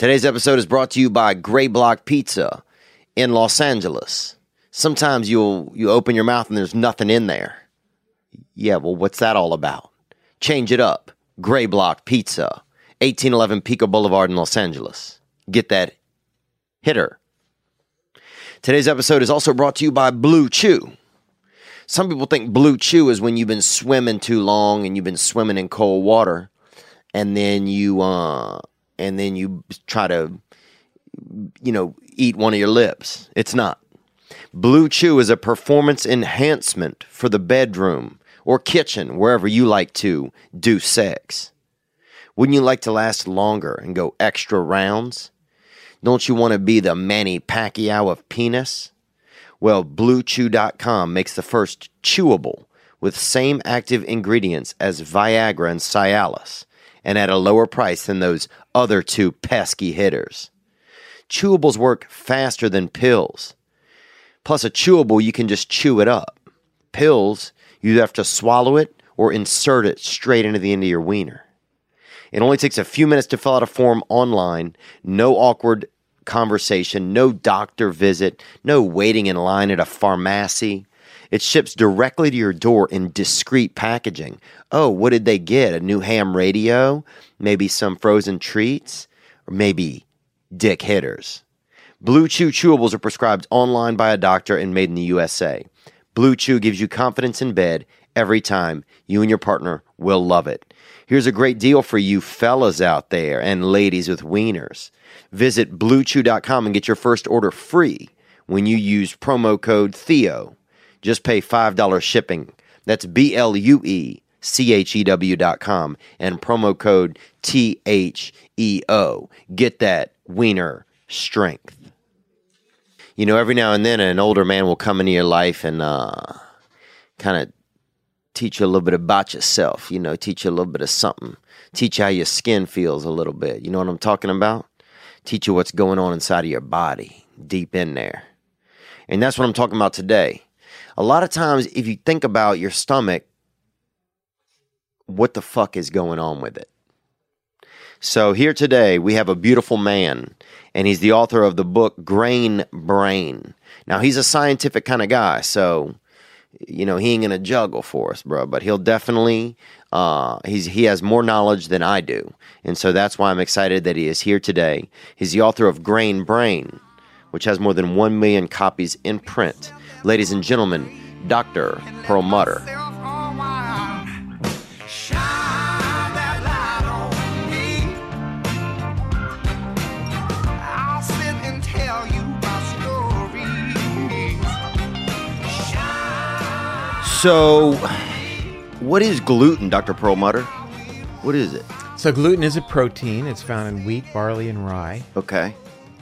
Today's episode is brought to you by Gray Block Pizza in Los Angeles. Sometimes you'll you open your mouth and there's nothing in there. Yeah, well, what's that all about? Change it up. Gray Block Pizza, 1811 Pico Boulevard in Los Angeles. Get that hitter. Today's episode is also brought to you by Blue Chew. Some people think Blue Chew is when you've been swimming too long and you've been swimming in cold water, and then you uh, and then you try to, you know, eat one of your lips. It's not. Blue Chew is a performance enhancement for the bedroom or kitchen, wherever you like to do sex. Wouldn't you like to last longer and go extra rounds? Don't you want to be the Manny Pacquiao of penis? Well, BlueChew.com makes the first chewable with same active ingredients as Viagra and Cialis, and at a lower price than those other two pesky hitters. Chewables work faster than pills. Plus, a chewable, you can just chew it up. Pills, you have to swallow it or insert it straight into the end of your wiener. It only takes a few minutes to fill out a form online, no awkward conversation, no doctor visit, no waiting in line at a pharmacy. It ships directly to your door in discreet packaging. Oh, what did they get? A new ham radio? Maybe some frozen treats? Or maybe dick hitters. Blue Chew chewables are prescribed online by a doctor and made in the USA. Blue Chew gives you confidence in bed every time. You and your partner will love it. Here's a great deal for you fellas out there and ladies with wieners. Visit bluechew.com and get your first order free when you use promo code THEO. Just pay $5 shipping. That's B L U E C H E W dot com and promo code T H E O. Get that wiener strength. You know, every now and then an older man will come into your life and uh, kind of teach you a little bit about yourself, you know, teach you a little bit of something, teach you how your skin feels a little bit. You know what I'm talking about? Teach you what's going on inside of your body, deep in there. And that's what I'm talking about today. A lot of times, if you think about your stomach, what the fuck is going on with it? So, here today, we have a beautiful man, and he's the author of the book Grain Brain. Now, he's a scientific kind of guy, so you know, he ain't gonna juggle for us, bro. But he'll definitely uh, he's he has more knowledge than I do, and so that's why I'm excited that he is here today. He's the author of Grain Brain, which has more than one million copies in print. Ladies and gentlemen, Doctor Perlmutter. So, what is gluten, Dr. Perlmutter? What is it? So gluten is a protein. It's found in wheat, barley, and rye, Okay.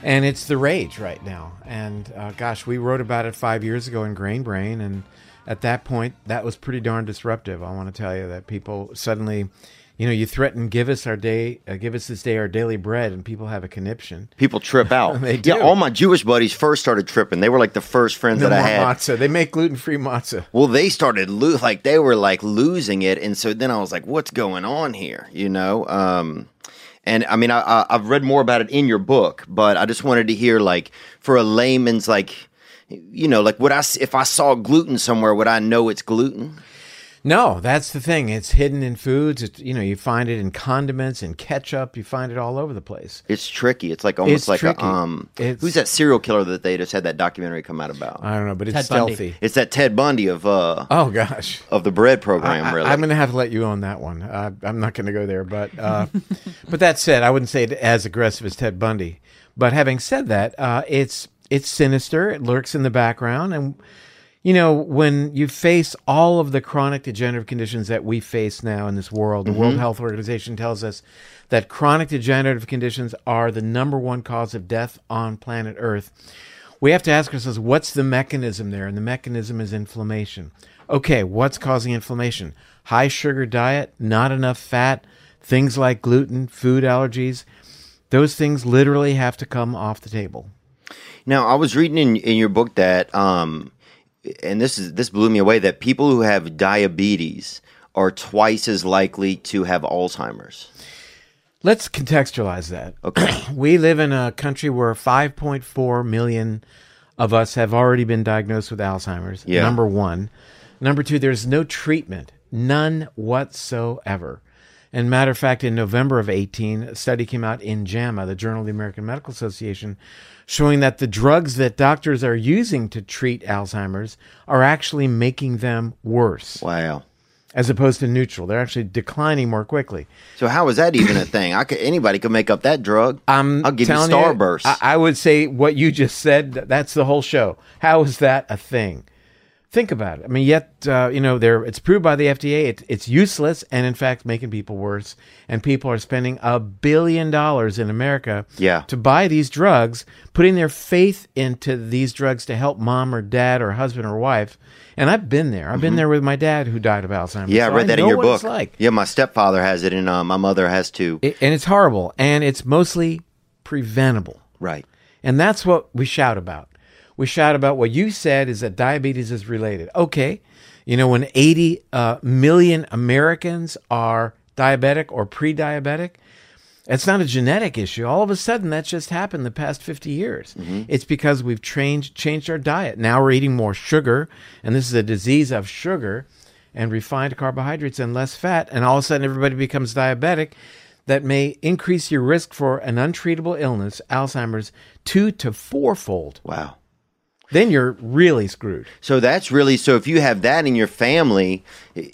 And it's the rage right now. And uh, gosh, we wrote about it five years ago in Grain Brain, and at that point, that was pretty darn disruptive. I want to tell you that people suddenly, you know, you threaten, give us our day, uh, give us this day our daily bread, and people have a conniption. People trip out. They Yeah, all my Jewish buddies first started tripping. They were like the first friends No that I had. matzah. They make gluten-free matzah. Well, they started lo- like they were like losing it, and so then I was like, "What's going on here?" You know. Um, and I mean, I, I've read more about it in your book, but I just wanted to hear like for a layman's like, you know, like would I, if I saw gluten somewhere, would I know it's gluten? No, that's the thing. It's hidden in foods. It's, you know, you find it in condiments and ketchup. You find it all over the place. It's tricky. It's like almost It's like tricky. a um. It's- who's that serial killer that they just had that documentary come out about? I don't know, but it's Ted Bundy. stealthy. it's that Ted Bundy of uh Oh gosh. of the bread program. Really. I, really, am going to have to let you on that one. Uh, I'm not going to go there, but uh, but that said, I wouldn't say it as aggressive as Ted Bundy. But having said that, uh, it's it's sinister. It lurks in the background, and you know when you face all of the chronic degenerative conditions that we face now in this world, the World Health Organization tells us that chronic degenerative conditions are the number one cause of death on planet Earth. We have to ask ourselves what's the mechanism there? And the mechanism is inflammation. Okay what's causing inflammation? High sugar diet not enough fat things like gluten food allergies. Those things literally have to come off the table. Now, I was reading in, in your book that, um, and this is this blew me away that people who have diabetes are twice as likely to have Alzheimer's. Let's contextualize that. Okay. We live in a country where 5.4 million of us have already been diagnosed with Alzheimer's. Yeah. Number one. Number two, there's no treatment, none whatsoever. And matter of fact, in November of 18, a study came out in JAMA, the Journal of the American Medical Association, showing that the drugs that doctors are using to treat Alzheimer's are actually making them worse Wow. as opposed to neutral. They're actually declining more quickly. So how is that even a thing? I could anybody could make up that drug. I'm I'll give you Starburst. I, I would say what you just said. That's the whole show. How is that a thing? Think about it. I mean, yet uh, you know, there it's proved by the FDA. It, it's useless, and in fact, making people worse. And people are spending a billion dollars in America, Yeah. to buy these drugs, putting their faith into these drugs to help mom or dad or husband or wife. And I've been there. I've been there with my dad who died of Alzheimer's. Mm-hmm. yeah, I read that in know your book. Like. Yeah, my stepfather has it, and uh, my mother has too. It- and it's horrible, and it's mostly preventable. right. And that's what we shout about. We shout about what you said is that diabetes is related. Okay. You know, when 80 uh, million Americans are diabetic or pre diabetic, it's not a genetic issue. All of a sudden, that's just happened the past 50 years. It's because we've changed, changed our diet. Now we're eating more sugar, and this is a disease of sugar and refined carbohydrates and less fat. And all of a sudden, everybody becomes diabetic. That may increase your risk for an untreatable illness, Alzheimer's, two to fourfold. Wow. Then you're really screwed. So that's really so. If you have that in your family,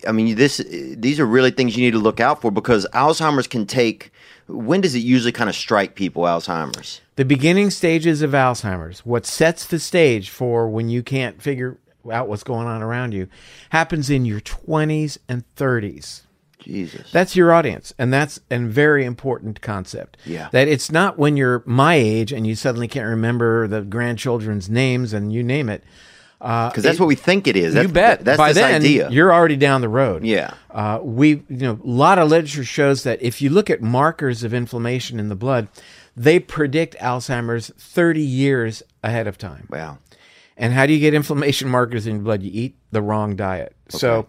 I mean, this these are really things you need to look out for because Alzheimer's can take. When does it usually kind of strike people? Alzheimer's. The beginning stages of Alzheimer's, what sets the stage for when you can't figure out what's going on around you, happens in your 20s and 30s. Jesus. That's your audience, and that's a very important concept. Yeah. That it's not when you're my age and you suddenly can't remember the grandchildren's names and you name it. Because that's what we think it is. That's, you bet. That's By then, idea. you're already down the road. Yeah. Uh, we, you know, a lot of literature shows that if you look at markers of inflammation in the blood, they predict Alzheimer's 30 years ahead of time. wow. And how do you get inflammation markers in your blood? You eat the wrong diet. So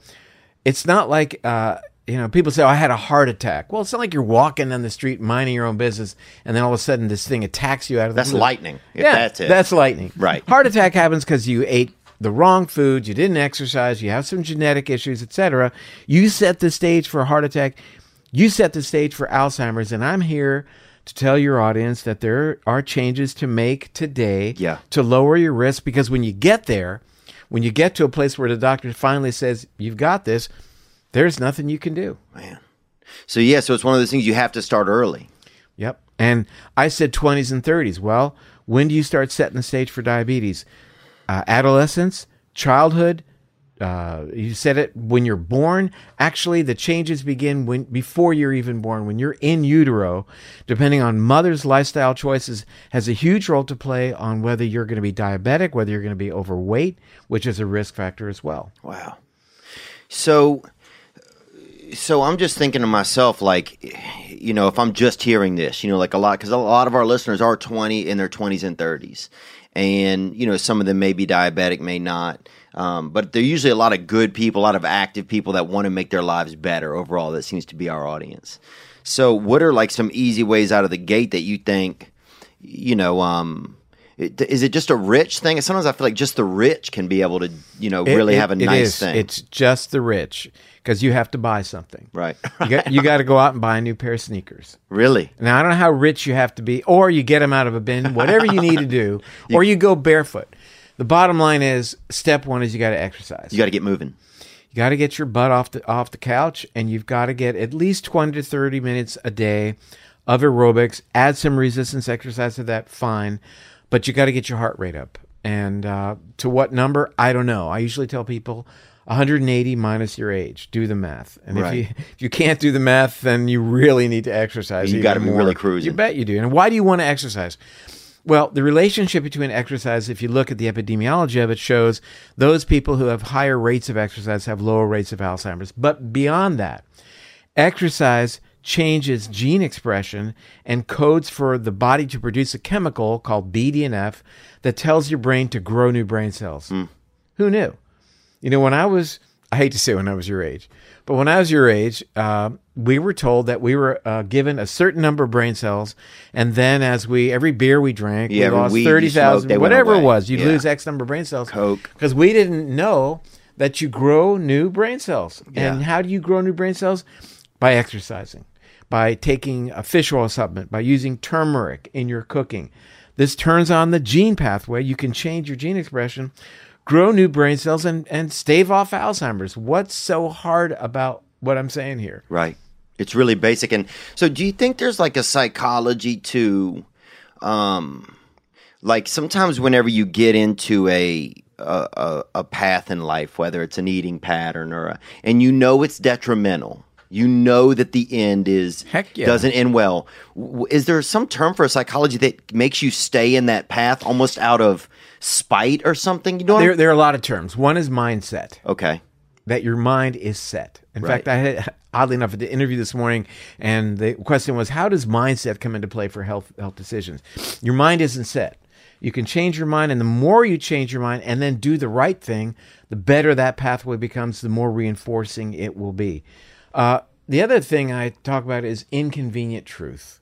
it's not like, uh, you know, people say, oh, I had a heart attack. Well, it's not like you're walking down the street minding your own business and then all of a sudden this thing attacks you out of the That's blue. lightning. If yeah, that's it. That's lightning. Right. Heart attack happens because you ate the wrong food, you didn't exercise, you have some genetic issues, etc. You set the stage for a heart attack. You set the stage for Alzheimer's, and I'm here to tell your audience that there are changes to make today Yeah. to lower your risk because when you get there, when you get to a place where the doctor finally says you've got this, there's nothing you can do. man. So yeah, so it's one of those things you have to start early. Yep. And I said 20s and 30s. Well, when do you start setting the stage for diabetes? Uh, adolescence, childhood. Uh, you said it when you're born. Actually, the changes begin when before you're even born. When you're in utero, depending on mother's lifestyle choices, has a huge role to play on whether you're going to be diabetic, whether you're going to be overweight, which is a risk factor as well. Wow. So, so I'm just thinking to myself, like, you know, if I'm just hearing this, you know, like a lot, because a lot of our listeners are 20 in their 20s and 30s, and you know, some of them may be diabetic, may not, um, but they're usually a lot of good people, a lot of active people that want to make their lives better. Overall, that seems to be our audience. So, what are like some easy ways out of the gate that you think, you know, um, it- is it just a rich thing? Sometimes I feel like just the rich can be able to, you know, really It- have a nice is. thing. It's just the rich because you have to buy something. Right. You got, you got to go out and buy a new pair of sneakers. really? Now I don't know how rich you have to be, or you get them out of a bin, whatever you need to do, or you go barefoot. The bottom line is, step one is you got to exercise. You got to get moving. You got to get your butt off the off the couch, and you've got to get at least twenty to thirty minutes a day of aerobics. Add some resistance exercise to that, fine, but you got to get your heart rate up. And uh, to what number? I don't know. I usually tell people 180 minus your age. Do the math. And Right. if you if you can't do the math, then you really need to exercise. You gotta be more. really cruising. You bet you do. And why do you want to exercise? Well, the relationship between exercise, if you look at the epidemiology of it, shows those people who have higher rates of exercise have lower rates of Alzheimer's. But beyond that, exercise changes gene expression and codes for the body to produce a chemical called BDNF that tells your brain to grow new brain cells. Hmm. Who knew? You know, when I was I hate to say when I was your age, but when I was your age, uh, we were told that we were uh, given a certain number of brain cells, and then as we every beer we drank, Yeah, we lost thirty thousand, smoked, they went whatever it was. You'd Yeah. lose X number of brain cells. Coke. because we didn't know that you grow new brain cells. And how do you grow new brain cells? By exercising, by taking a fish oil supplement, by using turmeric in your cooking. This turns on the gene pathway. You can change your gene expression, grow new brain cells, and, and stave off Alzheimer's. What's so hard about what I'm saying here? Right. It's really basic. And so, do you think there's like a psychology to, um, like sometimes whenever you get into a a, a, a path in life, whether it's an eating pattern or a, and you know it's detrimental, you know that the end is Heck yeah. doesn't end well. Is there some term for a psychology that makes you stay in that path almost out of spite or something? You know, There, there are a lot of terms. One is mindset. okay, that your mind is set. In Right. fact, I had oddly enough at the interview this morning, and the question was, how does mindset come into play for health health decisions? Your mind isn't set. You can change your mind, and the more you change your mind and then do the right thing, the better that pathway becomes. The more reinforcing it will be. Uh, the other thing I talk about is inconvenient truth.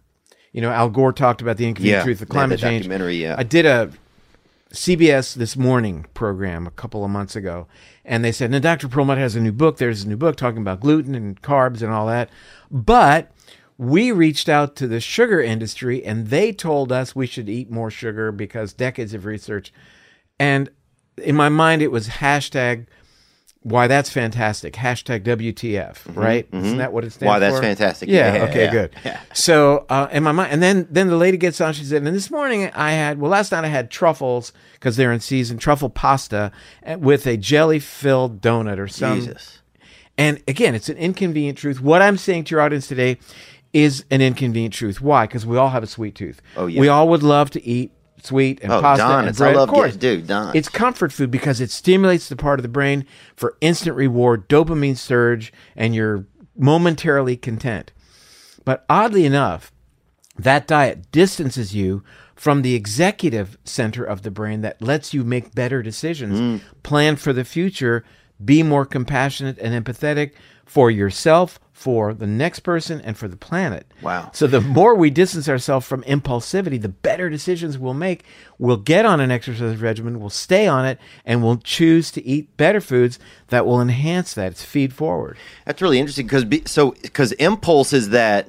You know, Al Gore talked about the inconvenient Yeah, truth of climate change. documentary, yeah. I did a CBS This Morning program a couple of months ago, and they said, "Now Dr. Perlmutter has a new book. There's a new book talking about gluten and carbs and all that." But we reached out to the sugar industry, and they told us we should eat more sugar because decades of research. And in my mind, it was hashtag why that's fantastic. Hashtag WTF, right? Isn't that what it stands Mm-hmm. Why that's for? fantastic. Yeah. Yeah, okay. yeah, good. yeah. So uh, in my mind, and then then the lady gets on. She said, "And this morning I had well, last night I had truffles because they're in season, truffle pasta uh, with a jelly filled donut or something. Jesus. And again, it's an inconvenient truth. What I'm saying to your audience today is an inconvenient truth. Why? Because we all have a sweet tooth. Oh, yeah. We all would love to eat sweet and Oh, pasta and donuts. I bread. love of course, get- dude, donuts. It's comfort food because it stimulates the part of the brain for instant reward, dopamine surge, and you're momentarily content. But oddly enough, that diet distances you from the executive center of the brain that lets you make better decisions, Mm. plan for the future, be more compassionate and empathetic for yourself, for the next person, and for the planet. Wow. So the more we distance ourselves from impulsivity, the better decisions we'll make. We'll get on an exercise regimen, we'll stay on it, and we'll choose to eat better foods that will enhance that. It's feed forward. That's really interesting because so because impulse is that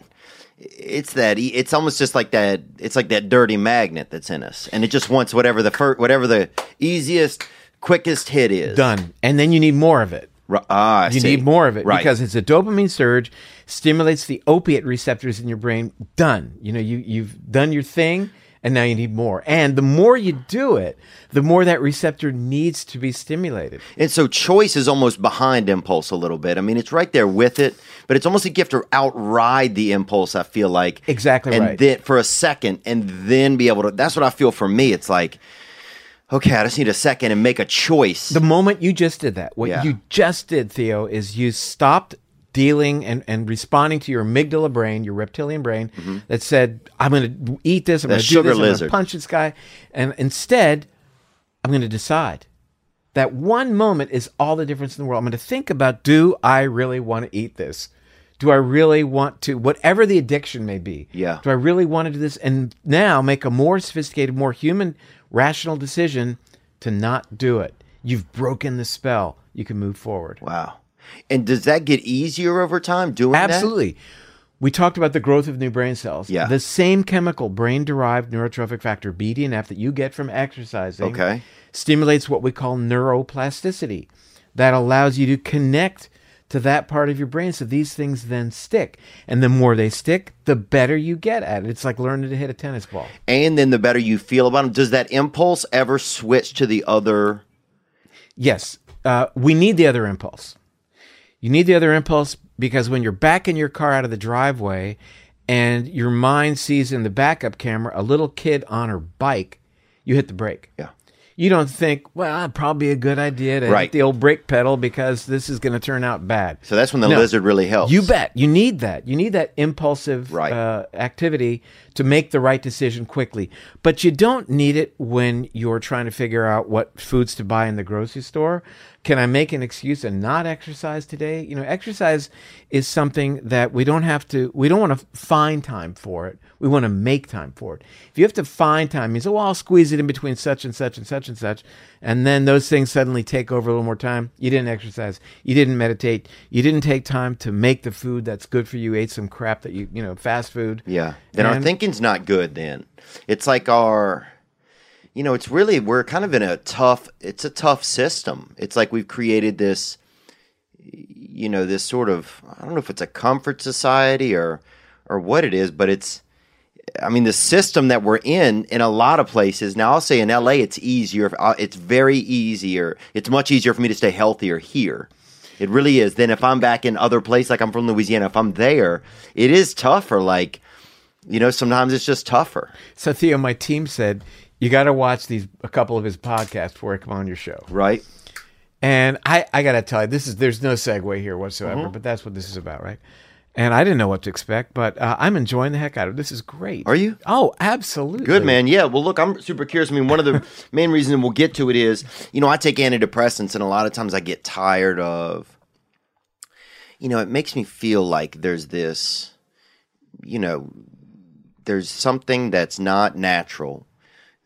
it's that it's almost just like that it's like that dirty magnet that's in us and it just wants whatever the fir- whatever the easiest quickest hit is Done. And then you need more of it. Ah You see. need more of it right because it's a dopamine surge, stimulates the opiate receptors in your brain. Done. You know, you you've done your thing, and now you need more. And the more you do it, the more that receptor needs to be stimulated. and so choice is almost behind impulse a little bit I mean it's right there with it but it's almost like you have to outride the impulse I feel like Exactly and right. then for a second and then be able to that's what I feel for me it's like okay I just need a second and make a choice The moment you just did that, what Yeah. you just did, Theo, is you stopped dealing and, and responding to your amygdala brain, your reptilian brain, mm-hmm. that said, I'm going to eat this, I'm going to do this, I'm going to punch this guy. And instead, I'm going to decide. That one moment is all the difference in the world. I'm going to think about do I really want to eat this? Do I really want to, whatever the addiction may be? Yeah. Do I really want to do this? And now make a more sophisticated, more human, rational decision to not do it. You've broken the spell. You can move forward. Wow. And does that get easier over time doing that? Absolutely. We talked about the growth of new brain cells. Yeah. The same chemical, brain derived neurotrophic factor, BDNF, that you get from exercising, Okay. stimulates what we call neuroplasticity. That allows you to connect to that part of your brain. So these things then stick. And the more they stick, the better you get at it. It's like learning to hit a tennis ball. And then the better you feel about them. Does that impulse ever switch to the other? Yes, uh, we need the other impulse. You need the other impulse because when you're backing your car out of the driveway and your mind sees in the backup camera a little kid on her bike, you hit the brake. Yeah. You don't think, well, probably be a good idea to Right. hit the old brake pedal because this is going to turn out bad. So that's when the No. lizard really helps. You bet. You need that. You need that impulsive Right. uh, activity to make the right decision quickly. But you don't need it when you're trying to figure out what foods to buy in the grocery store can I make an excuse and not exercise today? You know, exercise is something that we don't have to, we don't want to find time for it. We want to make time for it. If you have to find time, you say, well, I'll squeeze it in between such and such and such and such. And then those things suddenly take over a little more time. You didn't exercise. You didn't meditate. You didn't take time to make the food that's good for you. you ate some crap that you, you know, fast food. Yeah. Then our thinking's not good then. It's like our you know, it's really we're kind of in a tough it's a tough system. It's like we've created this you know, this sort of I don't know if it's a comfort society or or what it is, but it's I mean, the system that we're in in a lot of places. Now, I'll say in LA, it's easier. uh, It's very easier. It's much easier for me to stay healthier here. It really is. Then if I'm back in other places, like I'm from Louisiana. If I'm there, it is tougher. Like, you know, sometimes it's just tougher. So Theo, my team said, you got to watch these, a couple of his podcasts before I come on your show. Right? And I, I got to tell you, this is there's no segue here whatsoever, Mm-hmm. but that's what this is about, right? And I didn't know what to expect, but uh, I'm enjoying the heck out of it. This is great. Are you? Oh, absolutely. Good man. Yeah. Well, look, I'm super curious. I mean, one of the main reasons we'll get to it is, you know, I take antidepressants, and a lot of times I get tired of, you know, it makes me feel like there's this, you know, there's something that's not natural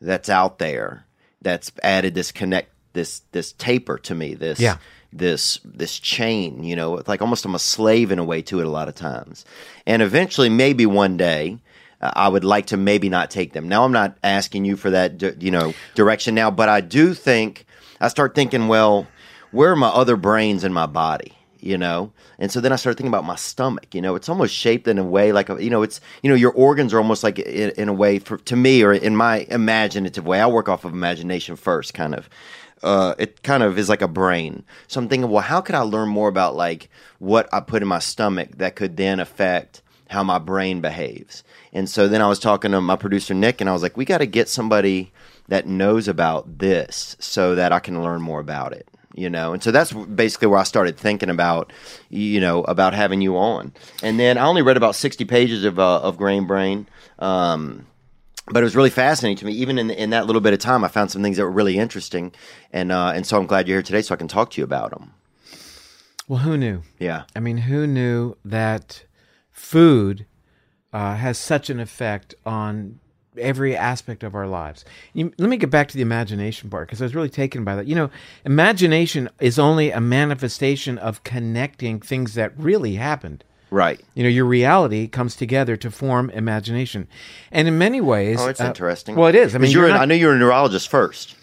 that's out there that's added this connect this this taper to me this Yeah. this this chain you know it's like almost i'm a slave in a way to it a lot of times. And eventually maybe one day uh, i would like to maybe not take them. Now i'm not asking you for that you know direction now but i do think i start thinking well where are my other brains in my body you know? And so then i started thinking about my stomach you know? It's almost shaped in a way like a, you know it's you know your organs are almost like in, in a way for to me or in my imaginative way i work off of imagination first kind of. Uh, it kind of is like a brain. So i'm thinking well how could i learn more about like what i put in my stomach that could then affect how my brain behaves? And so then i was talking to my producer nick and i was like we got to get somebody that knows about this so that i can learn more about it you know? And so that's basically where i started thinking about you know about having you on. And then i only read about 60 pages of uh, of grain brain um, but it was really fascinating to me. Even in, in that little bit of time i found some things that were really interesting. And uh, and so i'm glad you're here today so i can talk to you about them Well, who knew? yeah. I mean, who knew that food uh, has such an effect on every aspect of our lives? You, let me get back to the imagination part because I was really taken by that. You know, imagination is only a manifestation of connecting things that really happened. right You know, your reality comes together to form imagination, and in many ways, oh it's uh, interesting Well, it is. I mean, you're you're not- i know you're a neurologist first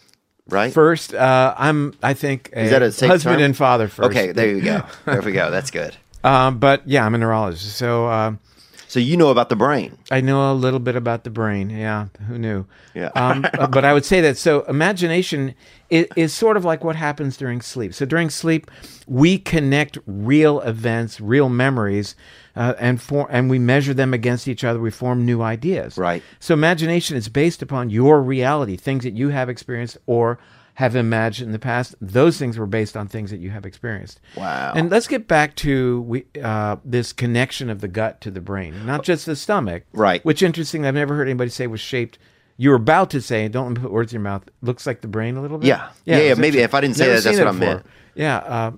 right first. Uh, I'm, I think, a Is that a husband term? and father first. okay there you go there we go that's good Um, but yeah, I'm a neurologist, so. Um, so you know about the brain I know a little bit about the brain. Yeah, who knew? Yeah. Um, uh, but I would say that so imagination is, is sort of like what happens during sleep. So during sleep, we connect real events, real memories, uh, and for and we measure them against each other. We form new ideas. Right. So imagination is based upon your reality, things that you have experienced or have imagined in the past. Those things were based on things that you have experienced. Wow. And let's get back to we uh, this connection of the gut to the brain, not just the stomach. Right. Which interesting. I've never heard anybody say was shaped. You were about to say, don't put words in your mouth. Looks like the brain a little bit. Yeah. Yeah, it yeah, maybe if I didn't say Never that, that's what I meant. Yeah. Uh,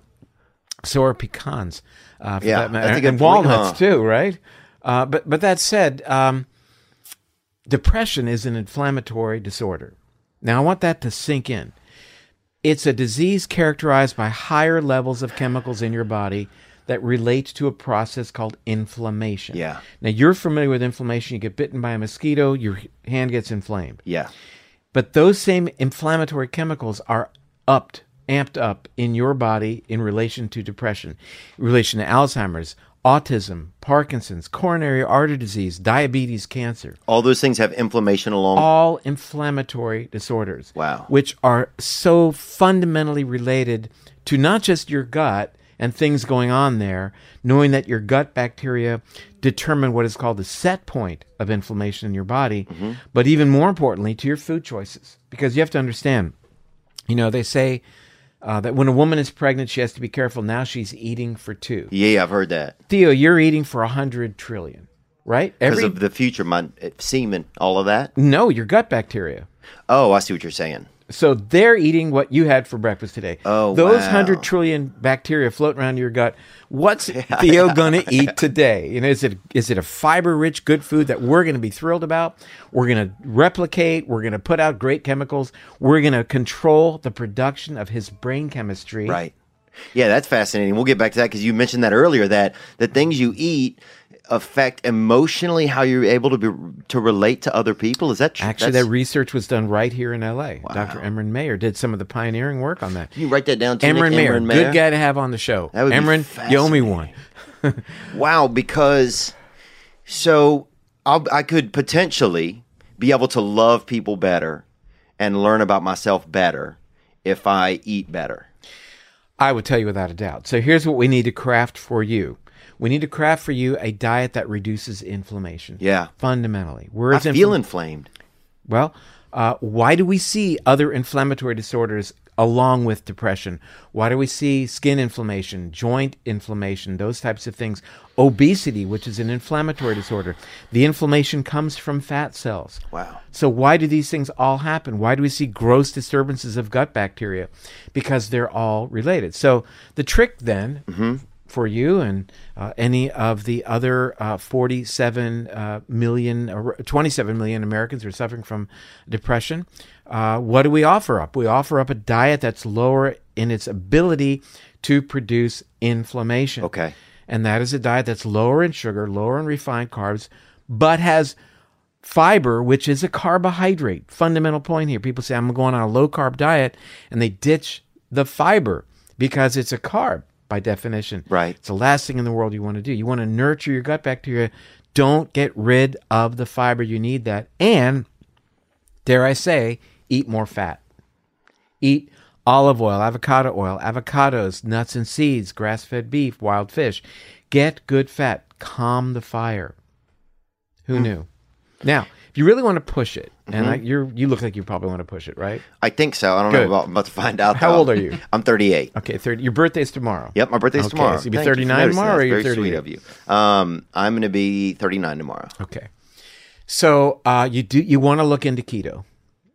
so are pecans. Uh, for Yeah, that matter. that's a good and point, walnuts huh? too, right? Uh, but but that said, um, depression is an inflammatory disorder. Now I want that to sink in. It's a disease characterized by higher levels of chemicals in your body that relate to a process called inflammation. Yeah. Now you're familiar with inflammation. You get bitten by a mosquito, your hand gets inflamed. yeah But those same inflammatory chemicals are upped, amped up in your body in relation to depression, in relation to Alzheimer's, autism, Parkinson's, coronary artery disease, diabetes, cancer all those things have inflammation along all inflammatory disorders. Wow. Which are so fundamentally related to not just your gut and things going on there, knowing that your gut bacteria determine what is called the set point of inflammation in your body, Mm-hmm. but even more importantly, to your food choices. Because you have to understand, you know, they say uh, that when a woman is pregnant, she has to be careful. Now she's eating for two. yeah i've heard that Theo, you're eating for a hundred trillion, right? because Every of the future my uh, semen all of that no, your gut bacteria. oh i see what you're saying So they're eating what you had for breakfast today. Oh, those wow. hundred trillion bacteria floating around your gut. What's Theo gonna eat today? You know, is it is it a fiber rich good food that we're gonna be thrilled about? We're gonna replicate. We're gonna put out great chemicals. We're gonna control the production of his brain chemistry. Right. Yeah, that's fascinating. We'll get back to that because you mentioned that earlier that the things you eat affect emotionally how you're able to be to relate to other people. Is that true? Actually, That's- that research was done right here in L.A. Dr. Emeran Mayer did some of the pioneering work on that. Can you write that down to Emeran me? Mayer, Mayer? good guy to have on the show. That would be Emeran, you owe me one. Wow, because so I'll, I could potentially be able to love people better and learn about myself better if I eat better. I would tell you without a doubt. So here's what we need to craft for you. We need to craft for you a diet that reduces inflammation. Yeah. Fundamentally. I Words feel inflamed. Well, uh, why do we see other inflammatory disorders along with depression? Why do we see skin inflammation, joint inflammation, those types of things? Obesity, which is an inflammatory disorder. The inflammation comes from fat cells. Wow. So, why do these things all happen? Why do we see gross disturbances of gut bacteria? Because they're all related. So, the trick then for you and uh, any of the other uh, 47 uh, million or 27 million Americans who are suffering from depression, uh, what do we offer up? We offer up a diet that's lower in its ability to produce inflammation. Okay. And that is a diet that's lower in sugar, lower in refined carbs, but has fiber, which is a carbohydrate. Fundamental point here. People say, I'm going on a low carb diet, and they ditch the fiber because it's a carb by definition. Right. It's the last thing in the world you want to do. You want to nurture your gut bacteria. Don't get rid of the fiber. You need that. And, dare I say, eat more fat. Eat olive oil, avocado oil, avocados, nuts and seeds, grass fed beef, wild fish. Get good fat. Calm the fire. Who Hmm. knew? Now, if you really want to push it, and Mm-hmm. I, you're you look like you probably want to push it, right? I think so. I don't Good. know. About, I'm about to find out. How though. old are you? I'm 38. Okay, 30, your birthday's tomorrow. Yep, my birthday's Okay, tomorrow. so you'll be Thank 39 noticing tomorrow, or you're Very sweet of you. Um, I'm going to be 39 tomorrow. Okay. So uh, you do you want to look into keto.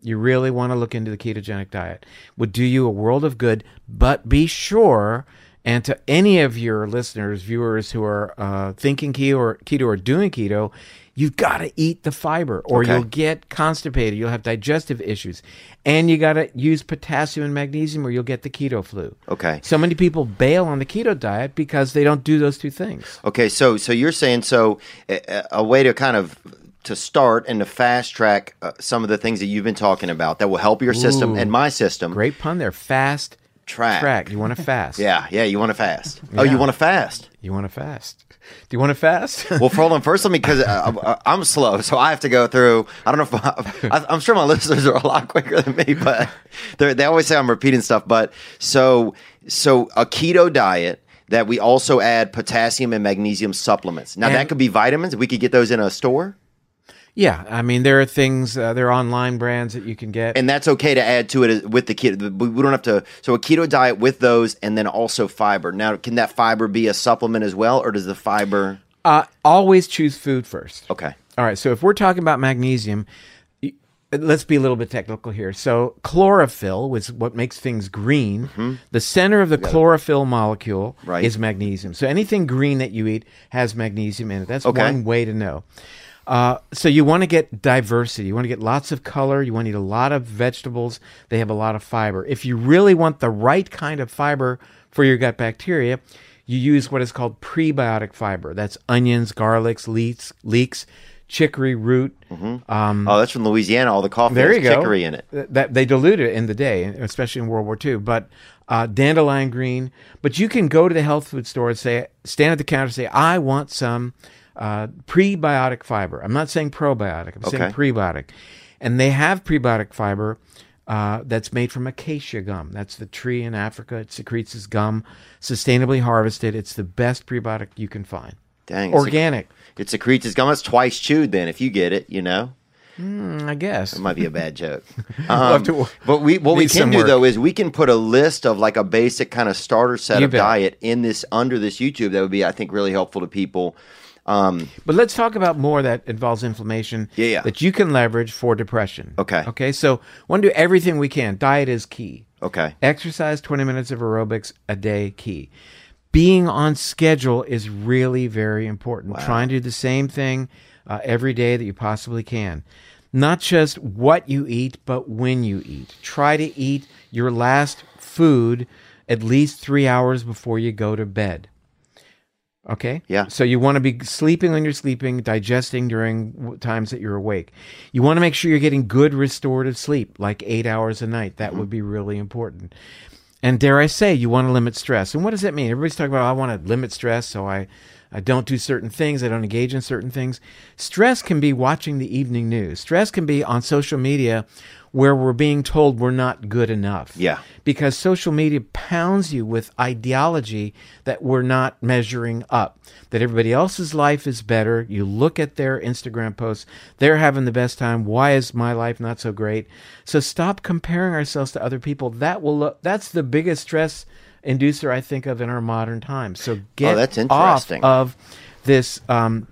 You really want to look into the ketogenic diet. Would do you a world of good, but be sure and to any of your listeners, viewers who are uh, thinking keto or keto or doing keto, you've got to eat the fiber or Okay. you'll get constipated. You'll have digestive issues. And you got to use potassium and magnesium or you'll get the keto flu. Okay. So many people bail on the keto diet because they don't do those two things. Okay, so so you're saying so a, a way to kind of to start and to fast track uh, some of the things that you've been talking about that will help your system Ooh. and my system Great pun there. Fast track. track. You want to fast. Yeah, yeah. You want to fast? Oh, you want to fast? You want to fast? Do you want to fast? Well, for hold on. First, let me because uh, I'm slow, so I have to go through. I don't know if I, I'm sure my listeners are a lot quicker than me, but they're- always say I'm repeating stuff. But so so a keto diet that we also add potassium and magnesium supplements. Now that could be vitamins. We could get those in a store, yeah, I mean there are things, uh, there are online brands that you can get. and that's okay to add to it with the keto. We don't have to. So a keto diet with those, and then also fiber. Now, can that fiber be a supplement as well, or does the fiber? uh, always choose food first. Okay. All right. So if we're talking about magnesium, let's be a little bit technical here. So chlorophyll, which is what makes things green, the center of the chlorophyll molecule Mm-hmm. Right. is magnesium. So anything green that you eat has magnesium in it. That's Okay. one way to know. Uh, so you want to get diversity. You want to get lots of color. You want to eat a lot of vegetables. They have a lot of fiber. If you really want the right kind of fiber for your gut bacteria, you use what is called prebiotic fiber. That's onions, garlics, leeks, leeks, chicory root. Um, Oh, that's from Louisiana. All the coffee there has you go. chicory in it. That they dilute it in the day, especially in World War II. But uh, dandelion green. But you can go to the health food store and say, stand at the counter, and say, I want some uh, prebiotic fiber. I'm not saying probiotic. I'm saying prebiotic, and they have prebiotic fiber. Uh, that's made from acacia gum. That's the tree in Africa. It secretes its gum, sustainably harvested. It's the best prebiotic you can find. Dang, Organic, It secretes its gum. It's twice chewed. Then, if you get it, you know, Mm, I guess. it might be a bad joke. Um, but we what we can do work. though is we can put a list of like a basic kind of starter set You of bet. diet in this under this YouTube. That would be, I think, really helpful to people. Um, But let's talk about more that involves inflammation Yeah, yeah. that you can leverage for depression. Okay. Okay. So want to do everything we can. Diet is key. okay. Exercise 20 minutes of aerobics a day key. Being on schedule is really very important. Trying to do the same thing uh, every day that you possibly can. Not just what you eat, but when you eat. Try to eat your last food at least three hours before you go to bed. Okay. Yeah. So you want to be sleeping when you're sleeping, digesting during times that you're awake. You want to make sure you're getting good restorative sleep, like eight hours a night. That mm-hmm. would be really important. And dare I say, you want to limit stress. And what does that mean? Everybody's talking about, oh, I want to limit stress, so I, I don't do certain things, I don't engage in certain things. Stress can be watching the evening news. Stress can be on social media where we're being told we're not good enough Yeah. because social media pounds you with ideology that we're not measuring up. That everybody else's life is better. You look at their Instagram posts, they're having the best time. Why is my life not so great? So stop comparing ourselves to other people. That will look, that's the biggest stress inducer I think of in our modern times. So get Oh, that's off interesting. of this um,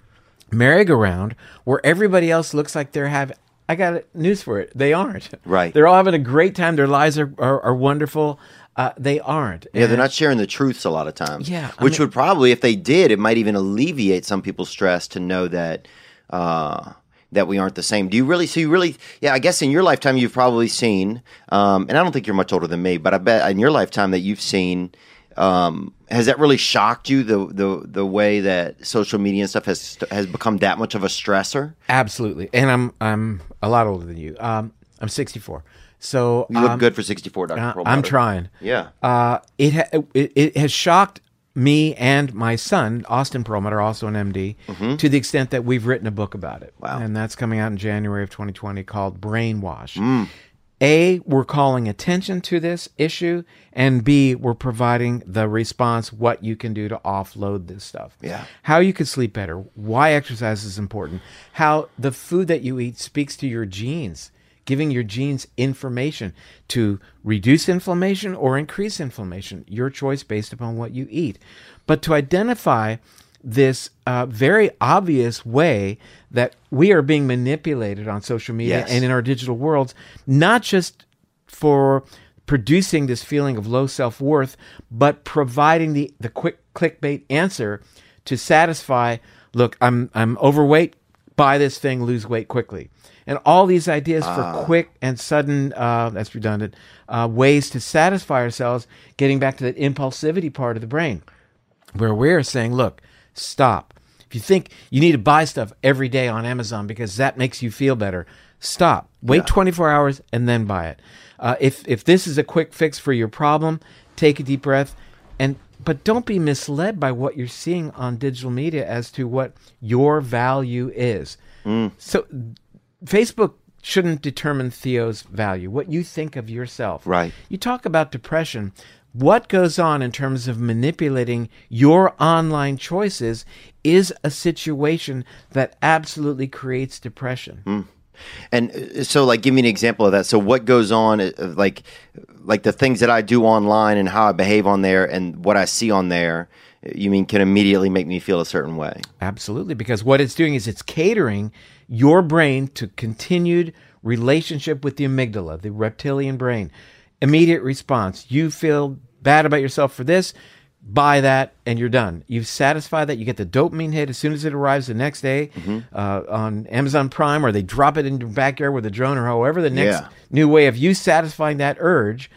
merry-go-round where everybody else looks like they're having. I got news for it. They aren't. Right. They're all having a great time. Their lives are are, are wonderful. Uh, they aren't. Yeah, they're not sharing the truths a lot of times. Yeah, I which mean- would probably, if they did, it might even alleviate some people's stress to know that uh, that we aren't the same. Do you really? So you really? Yeah, I guess in your lifetime you've probably seen, um, and I don't think you're much older than me, but I bet in your lifetime that you've seen. Um, has that really shocked you the, the the way that social media and stuff has has become that much of a stressor? Absolutely. And I'm I'm a lot older than you. Um, I'm 64. So You look um, good for 64, Dr. uh, I'm trying. Yeah. Uh, it, ha- it it has shocked me and my son, Austin Perlmutter, also an MD, to the extent that we've written a book about it. Mm-hmm. Wow. And that's coming out in January of 2020 called Brainwash. Mm. A, we're calling attention to this issue, and B, we're providing the response what you can do to offload this stuff. Yeah. How you can sleep better, why exercise is important, how the food that you eat speaks to your genes, giving your genes information to reduce inflammation or increase inflammation, your choice based upon what you eat. But to identify this uh, very obvious way that we are being manipulated on social media Yes. and in our digital worlds, not just for producing this feeling of low self worth, but providing the, the quick clickbait answer to satisfy look, I'm, I'm overweight, buy this thing, lose weight quickly. And all these ideas for quick and sudden, uh, that's redundant, uh, ways to satisfy ourselves, getting back to that impulsivity part of the brain where we're saying, look, stop. If you think you need to buy stuff every day on Amazon because that makes you feel better, stop. Wait 24 hours and then buy it. Uh, if if this is a quick fix for your problem, take a deep breath, and but don't be misled by what you're seeing on digital media as to what your value is. So, Facebook shouldn't determine Theo's value. What you think of yourself. Right. You talk about depression. What goes on in terms of manipulating your online choices is a situation that absolutely creates depression. And uh, so, like, give me an example of that. So, what goes on, uh, uh, like, like the things that I do online and how I behave on there, and what I see on there, you mean can immediately make me feel a certain way? Absolutely, because what it's doing is it's catering your brain to continued relationship with the amygdala, the reptilian brain. Immediate response. You feel bad about yourself for this, buy that, and you're done. You satisfy that. You get the dopamine hit as soon as it arrives the next day uh, on Amazon Prime, or they drop it in your backyard with a drone, or however the next Yeah. new way of you satisfying that urge.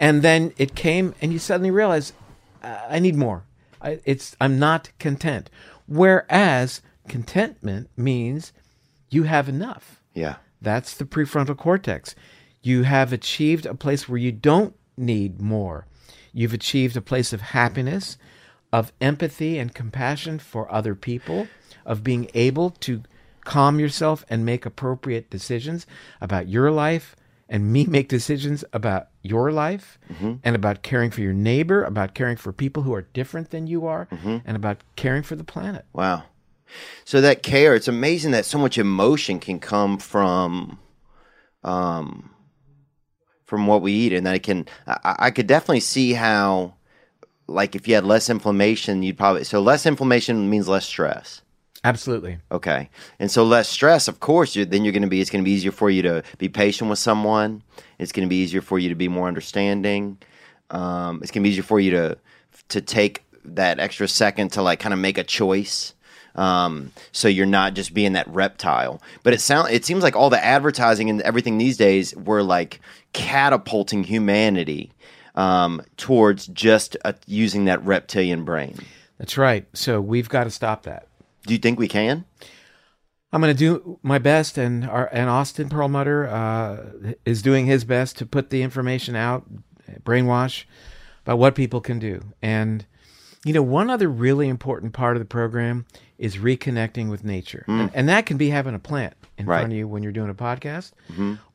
And then it came, and you suddenly realize, I I need more. I, it's I'm not content. Whereas contentment means you have enough. Yeah. That's the prefrontal cortex. You have achieved a place where you don't need more. You've achieved a place of happiness, of empathy and compassion for other people, of being able to calm yourself and make appropriate decisions about your life, and me make decisions about your life, mm-hmm. and about caring for your neighbor, about caring for people who are different than you are, mm-hmm. and about caring for the planet. Wow. So that care, it's amazing that so much emotion can come from, um, from what we eat, and that it can. I, I could definitely see how, like, if you had less inflammation, you'd probably so less inflammation means less stress. Absolutely. Okay. And so less stress, of course, you're, then you're going to be, it's going to be easier for you to be patient with someone. It's going to be easier for you to be more understanding. Um, it's going to be easier for you to, to take that extra second to like kind of make a choice. Um, so you're not just being that reptile. But it sound, it seems like all the advertising and everything these days were like catapulting humanity um, towards just uh, using that reptilian brain. That's right. So we've got to stop that. Do you think we can? I'm going to do my best, and our, and Austin Perlmutter uh, is doing his best to put the information out, brainwash about what people can do. And you know, one other really important part of the program is reconnecting with nature, and, and that can be having a plant in Right. front of you when you're doing a podcast,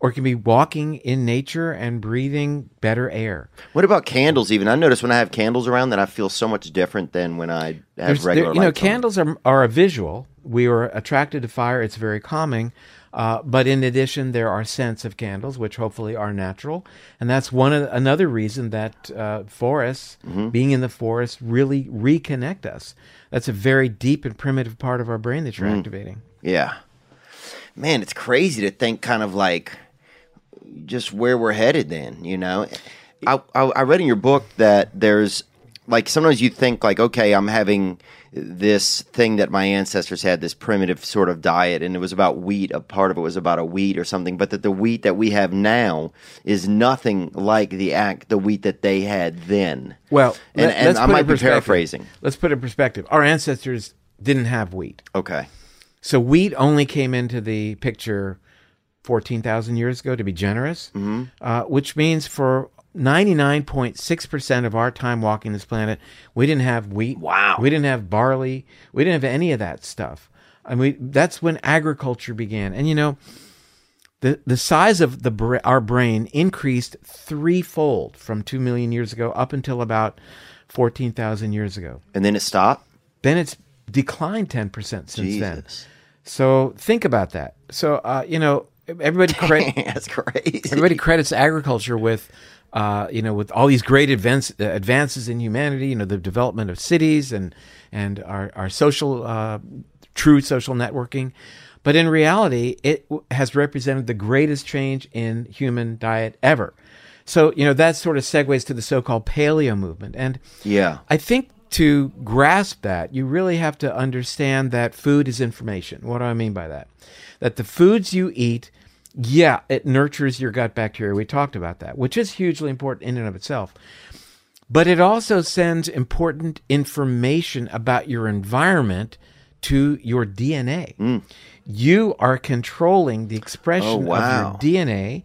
or it can be walking in nature and breathing better air. What about candles? Even I notice when I have candles around that I feel so much different than when I have There's- regular. there- you know, candles are are a visual. We are attracted to fire. It's very calming. Uh, but in addition, there are scents of candles, which hopefully are natural, and that's one of, another reason that uh, forests, Mm-hmm. being in the forest, really reconnect us. That's a very deep and primitive part of our brain that you're Mm. activating. Yeah, man, it's crazy to think kind of like just where we're headed. Then you know, I I, I read in your book that there's like sometimes you think like okay, I'm having this thing that my ancestors had this primitive sort of diet and it was about wheat a part of it was about a wheat or something but that the wheat that we have now is nothing like the act the wheat that they had then Well, and, and i might be paraphrasing Let's put it in perspective. Our ancestors didn't have wheat. okay So wheat only came into the picture 14,000 years ago, to be generous, Mm-hmm. uh, which means for 99.6% of our time walking this planet, we didn't have wheat. Wow. We didn't have barley. We didn't have any of that stuff. I mean, that's when agriculture began. And you know, the, the size of the our brain increased threefold from 2 million years ago up until about 14,000 years ago. and then it stopped Then it's declined 10% since then. So think about that. So uh, you know, everybody cre- that's crazy everybody credits agriculture with, uh, you know, with all these great advance, uh, advances in humanity. You know, the development of cities and and our our social, uh, true social networking. But in reality, it w- has represented the greatest change in human diet ever. So you know that sort of segues to the so-called paleo movement, and yeah I think to grasp that, you really have to understand that food is information. What do I mean by that? That the foods you eat, yeah, it nurtures your gut bacteria. We talked about that, which is hugely important in and of itself. But it also sends important information about your environment to your DNA. Mm. You are controlling the expression Oh, wow. of your DNA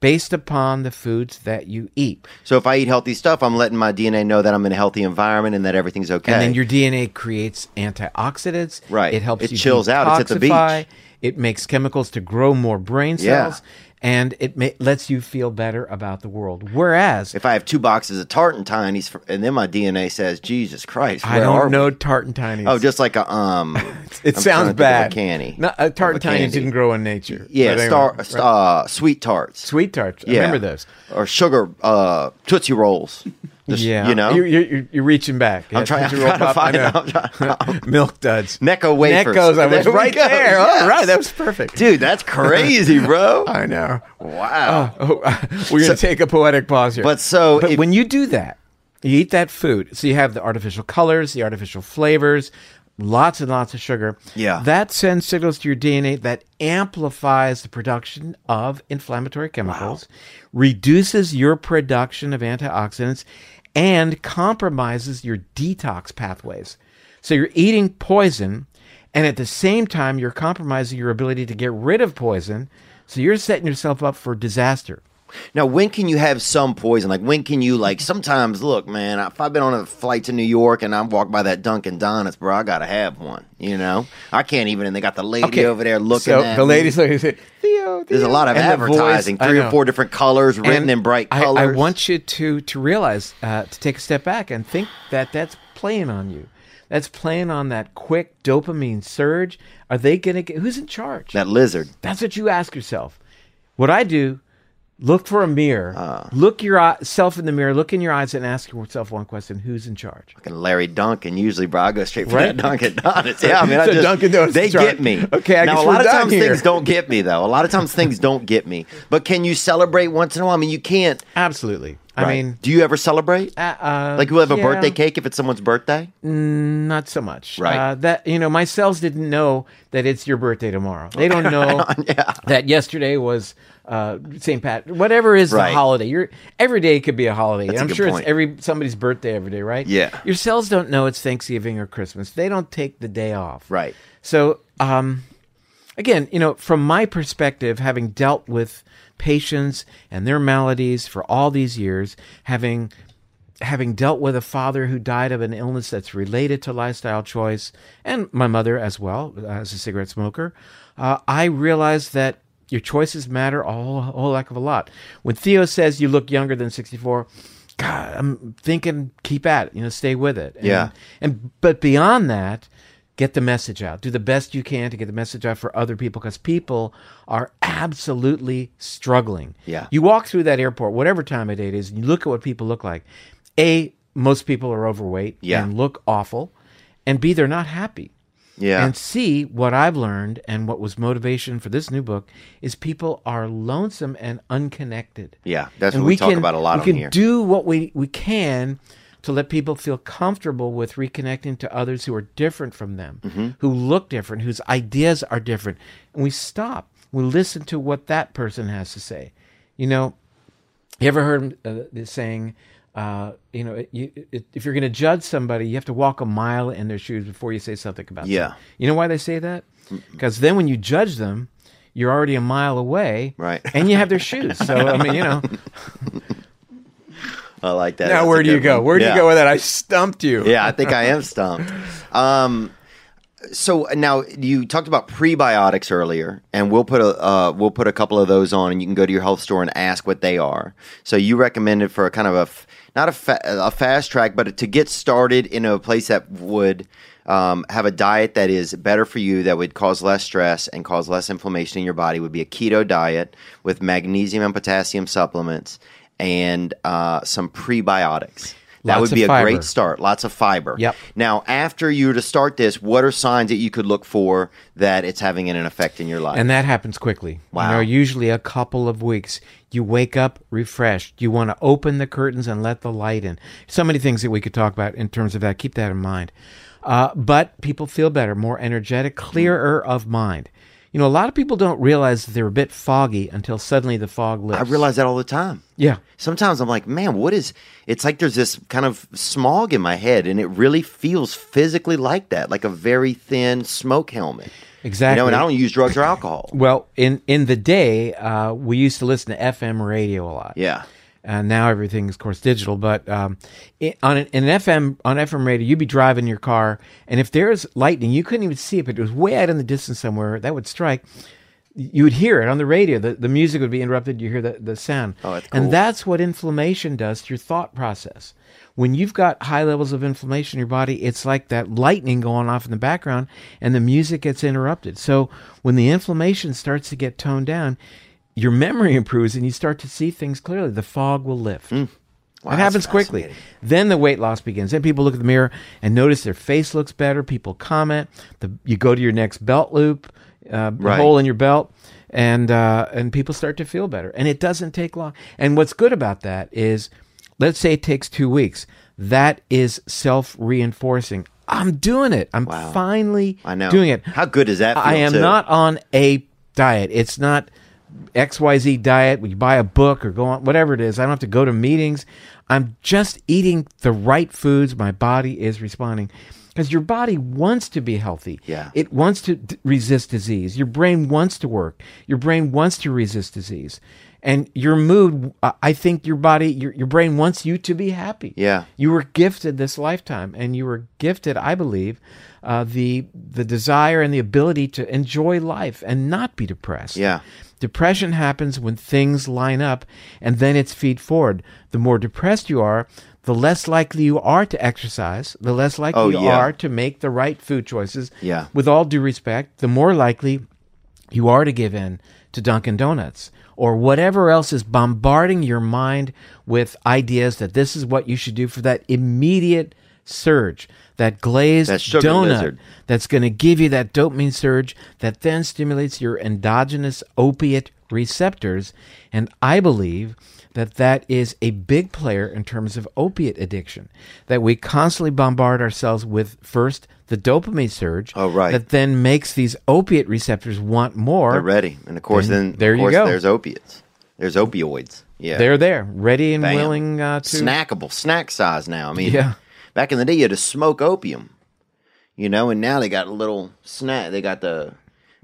based upon the foods that you eat. So if I eat healthy stuff, I'm letting my DNA know that I'm in a healthy environment and that everything's okay. And then your DNA creates antioxidants. Right. It helps It you chills out. It's at the beach. It makes chemicals to grow more brain Yeah. cells. And it ma- lets you feel better about the world. Whereas if I have two boxes of Tartantines, for, and then my DNA says, "Jesus Christ, I don't know we?" know tartantines. Oh, just like a um. it I'm sounds to think of bad. Candy. No, uh, tartantines candy. didn't grow in nature. Yeah, anyway, star, right. uh, sweet tarts. sweet tarts. I Yeah. remember those. Or sugar uh, tootsie rolls. Just, Yeah, you know. you're, you're, you're reaching back. I'm trying, I'm Roll trying to Pop, find know. it. I'm trying- Milk duds. Necco wafers. Necco's. I was There right there. Yes. All right, that was perfect. Dude, that's crazy, bro. I know. wow. Oh, oh we're going to take a poetic pause here. But so but if- when you do that, you eat that food. So you have the artificial colors, the artificial flavors, lots and lots of sugar. Yeah. That sends signals to your DNA that amplifies the production of inflammatory chemicals, reduces your production of antioxidants, and compromises your detox pathways. So you're eating poison, and at the same time, you're compromising your ability to get rid of poison. So you're setting yourself up for disaster. Now, when can you have some poison? Like, when can you, like, sometimes, look, man, if I've been on a flight to New York and I walk by that Dunkin' Donuts, bro, I got to have one, you know? I can't even, and they got the lady over there looking so at the me. ladies look and Theo, There's a lot of and advertising, voice- three or four different colors written And in bright I- colors. I, want you to to realize uh, to take a step back and think that that's playing on you. That's playing on that quick dopamine surge. Are they going to get who's in charge? that lizard. That's what you ask yourself. What I do Look for a mirror. Uh. look yourself in the mirror. Look in your eyes and ask yourself one question: Who's in charge? Fucking Larry Duncan. Usually, bro, I go straight for Right. that Dunkin' Donuts. Yeah, I mean, I So just, Dunkin' Donuts they get me. Okay, I now a lot of times here. things don't get me though. A lot of times things don't get me. But can you celebrate once in a while? I mean, you can't. Absolutely. I right? mean, do you ever celebrate? uh, uh, Like you have a yeah, birthday cake if it's someone's birthday? Not so much. Right. Uh, that you know, my cells didn't know that it's your birthday tomorrow. They don't know that yesterday was uh, St. Pat. Whatever is Right. the holiday. You're every day could be a holiday. A I'm sure point. it's every somebody's birthday every day, right? Yeah. Your cells don't know it's Thanksgiving or Christmas. They don't take the day off. Right. So, um, again, you know, from my perspective, having dealt with patients and their maladies for all these years, having having dealt with a father who died of an illness that's related to lifestyle choice, and my mother as well as a cigarette smoker, uh, I realized that your choices matter a whole, a whole heck of a lot. When Theo says you look younger than 64, God, I'm thinking keep at it, you know, stay with it. And, Yeah. And but beyond that, get the message out. Do the best you can to get the message out for other people because people are absolutely struggling. Yeah. You walk through that airport, whatever time of day it is, and you look at what people look like. A, most people are overweight Yeah. and look awful. And B, they're not happy. Yeah. And C, what I've learned and what was motivation for this new book is people are lonesome and unconnected. yeah. That's And what we, talk can- about a lot we on can here. do what we, we can to let people feel comfortable with reconnecting to others who are different from them, Mm-hmm. who look different, whose ideas are different. And we stop. We listen to what that person has to say. You know, you ever heard uh, the saying, uh, you know, you, it, if you're going to judge somebody, you have to walk a mile in their shoes before you say something about Yeah. them. Yeah. You know why they say that? Because then when you judge them, you're already a mile away, Right. And you have their shoes. So I mean, you know. I like that. Now That's where do you go? one. Where do Yeah. you go with that? I stumped you. yeah, I think I am stumped. Um, so now you talked about prebiotics earlier, and we'll put a uh, we'll put a couple of those on, and you can go to your health store and ask what they are. So you recommended for a kind of a not a, fa- a fast track, but to get started in a place that would um, have a diet that is better for you, that would cause less stress and cause less inflammation in your body, would be a keto diet with magnesium and potassium supplements and uh, some prebiotics. That Lots would be a fiber. great start. Lots of fiber. Yep. Now, after you were to start this, what are signs that you could look for that it's having an effect in your life? And that happens quickly. Wow. You know, usually a couple of weeks. You wake up refreshed. You want to open the curtains and let the light in. So many things that we could talk about in terms of that. Keep that in mind. Uh, but people feel better, more energetic, clearer of mind. You know, a lot of people don't realize that they're a bit foggy until suddenly the fog lifts. I realize that all the time. Yeah. Sometimes I'm like, man, what is? It's like there's this kind of smog in my head, and it really feels physically like that, like a very thin smoke helmet. Exactly. You know, and I don't use drugs or alcohol. Well, in in the day, uh, we used to listen to FM radio a lot. Yeah. And now everything is of course digital but um, on an, in an fm on fm radio you'd be driving your car and if there's lightning you couldn't even see it but it was way out in the distance somewhere that would strike. You would hear it on the radio the, the music would be interrupted you hear the, the sound. Oh, that's cool. and that's what inflammation does to your thought process. When you've got high levels of inflammation in your body it's like that lightning going off in the background and the music gets interrupted. So when the inflammation starts to get toned down your memory improves and you start to see things clearly. The fog will lift. Wow, it happens quickly. Then the weight loss begins. Then people look at the mirror and notice their face looks better. People comment. The, you go to your next belt loop, uh, Right. hole in your belt, and uh, and people start to feel better. And it doesn't take long. And what's good about that is, let's say it takes two weeks. That is self reinforcing. I'm doing it. I'm Wow. finally I know. doing it. How good is that? I am too? not on a diet. It's not XYZ diet. We buy a book or go on whatever it is. I don't have to go to meetings. I'm just eating the right foods. My body is responding. Because your body wants to be healthy. Yeah. It wants to d- resist disease. Your brain wants to work. Your brain wants to resist disease. And your mood, uh, I think your body, your, your brain wants you to be happy. Yeah. You were gifted this lifetime, and you were gifted, I believe, uh, the the desire and the ability to enjoy life and not be depressed. Yeah. Depression happens when things line up, and then it's feed forward. The more depressed you are, the less likely you are to exercise. The less likely Oh, you are to make the right food choices. Yeah. With all due respect, the more likely you are to give in to Dunkin' Donuts or whatever else is bombarding your mind with ideas that this is what you should do for that immediate surge, that glazed That donut lizard. that's going to give you that dopamine surge that then stimulates your endogenous opiate receptors. And I believe that that is a big player in terms of opiate addiction, that we constantly bombard ourselves with first the dopamine surge. Oh, right. That then makes these opiate receptors want more. They're ready, and of course, And then there of you go. There's opiates. There's opioids. Yeah, They're there, ready and Bam. willing uh, to. snackable, snack size now. I mean, Yeah. Back in the day, you had to smoke opium, you know, and now they got a little snack. They got the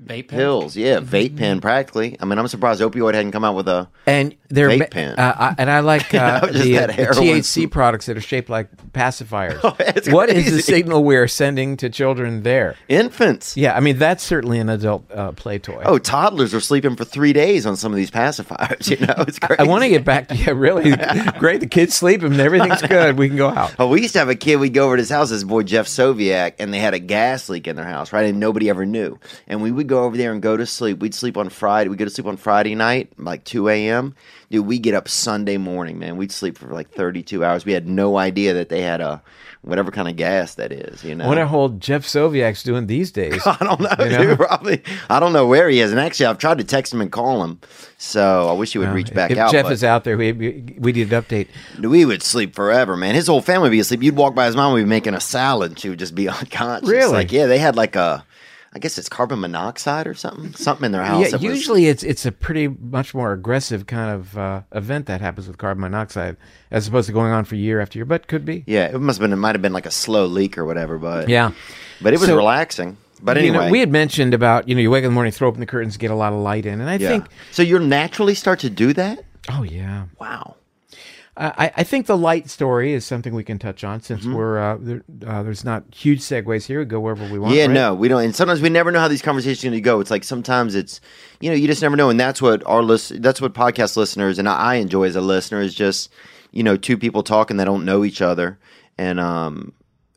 Vape pen? pills, yeah, vape pen practically. I mean, I'm surprised opioid hadn't come out with a. And they're Vape pen. Uh, I, and I like uh, know, just the, that the heroin. THC products that are shaped like pacifiers. it's What is the crazy. signal we're sending to children there? Infants. Yeah, I mean that's certainly an adult uh, play toy. Oh, toddlers are sleeping for three days on some of these pacifiers. You know, it's crazy. I want to get back to yeah, really great. The kids sleep and everything's good. We can go out. Oh, we used to have a kid. We'd go over to his house, his boy Jeff Soviak, and they had a gas leak in their house, right? And nobody ever knew. And we would go over there and go to sleep. We'd sleep on Friday. We'd go to sleep on Friday night, like 2 a.m. Dude, we get up Sunday morning, man. We'd sleep for like 32 hours. We had no idea that they had a whatever kind of gas that is, you know? I wonder how old Jeff Soviak's doing these days. I don't know, You know? dude. Probably, I don't know where he is. And actually, I've tried to text him and call him. So I wish he would reach back if out. Jeff is out there, we, we need an update. We would sleep forever, man. His whole family would be asleep. You'd walk by his mom, We'd be making a salad, and she would just be unconscious. Really? Like, yeah, they had like a, I guess it's carbon monoxide or something, something in their house. Yeah, that was- usually it's it's a pretty much more aggressive kind of uh, event that happens with carbon monoxide as opposed to going on for year after year, but could be. yeah, it must have been. It might have been like a slow leak or whatever, but Yeah. but it was So- relaxing. But You anyway, know, we had mentioned about you know you wake up in the morning, throw open the curtains, get a lot of light in, and I yeah. think so. You naturally start to do that. oh yeah, Wow. I, I think the light story is something we can touch on since Mm-hmm. we're uh, there, uh, there's not huge segues here. We go wherever we want. Yeah, right? no, we don't. And sometimes we never know how these conversations are going to go. It's like sometimes it's, you know, you just never know. And that's what our list, that's what podcast listeners and I enjoy as a listener is just, you know, two people talking that don't know each other, and um,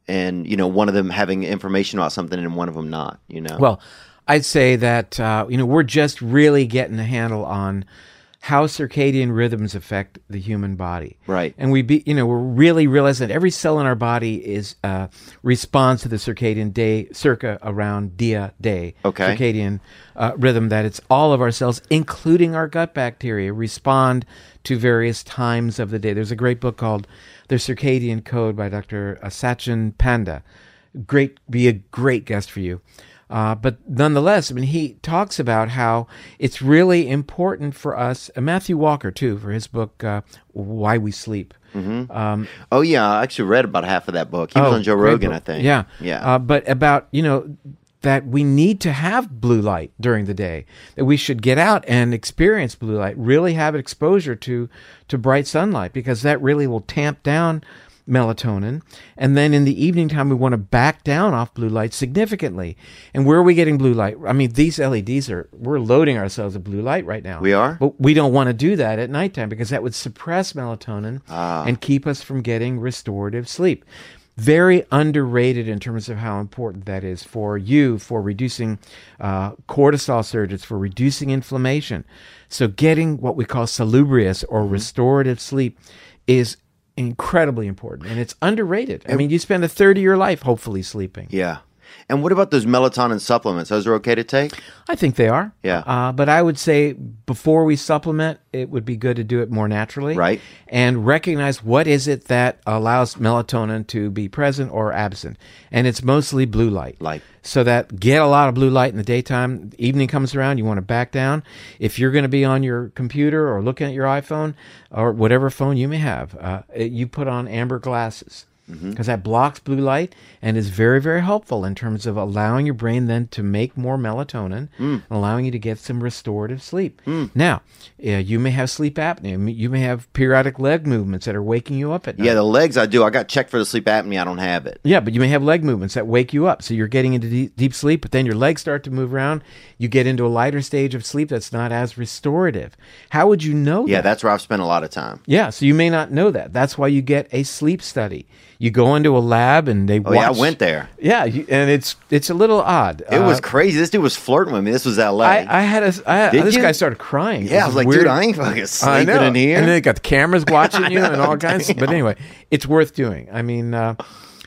and you know, one of them having information about something and one of them not. You know. Well, I'd say that uh, you know we're just really getting a handle on how circadian rhythms affect the human body. Right. And we be you know we're really realizing that every cell in our body is uh, responds to the circadian day circa around dia day. Okay. Circadian uh, rhythm that it's all of our cells, including our gut bacteria, respond to various times of the day. There's a great book called The Circadian Code by Dr. Sachin Panda. Great, be a great guest for you. Uh, but nonetheless, I mean, he talks about how it's really important for us. Uh, Matthew Walker, too, for his book uh, "Why We Sleep." Um, oh yeah, I actually read about half of that book. He was Oh, on Joe Rogan, book. I think. Yeah, Yeah. Uh, but about you know that we need to have blue light during the day. That we should get out and experience blue light. Really have exposure to to bright sunlight because that really will tamp down melatonin. And then in the evening time, we want to back down off blue light significantly. And where are we getting blue light? I mean, these LEDs are we're loading ourselves with blue light right now. We are? but we don't want to do that at nighttime because that would suppress melatonin Ah. and keep us from getting restorative sleep. Very underrated in terms of how important that is for you, for reducing uh, cortisol surges, for reducing inflammation. So, getting what we call salubrious or Mm-hmm. restorative sleep is incredibly important and it's underrated. I mean, you spend a third of your life hopefully sleeping. yeah. And what about those melatonin supplements? Those are okay to take? I think they are. Yeah. Uh, but I would say before we supplement, it would be good to do it more naturally. Right. And recognize what is it that allows melatonin to be present or absent. And it's mostly blue light. Light. So that get a lot of blue light in the daytime. Evening comes around, you want to back down. If you're going to be on your computer or looking at your iPhone or whatever phone you may have, uh, you put on amber glasses because that blocks blue light and is very very helpful in terms of allowing your brain then to make more melatonin and allowing you to get some restorative sleep now uh, you may have sleep apnea you may have periodic leg movements that are waking you up at night Yeah, the legs I do. I got checked for the sleep apnea. I don't have it. yeah, but you may have leg movements that wake you up. So you're getting into deep, deep sleep, but then your legs start to move around. You get into a lighter stage of sleep that's not as restorative. How would you know Yeah, that? that's where I've spent a lot of time. Yeah, so you may not know that. That's why you get a sleep study. You go into a lab and they Oh yeah, I went there. Yeah, you, and it's it's a little odd. It was Uh, crazy. This dude was flirting with me. This was L.A. I, I had a I, Did this you? guy started crying. yeah, I was like, weird. dude, I ain't fucking I sleeping know. in here. And then they got the cameras watching you and all kinds. But anyway, it's worth doing. I mean, uh,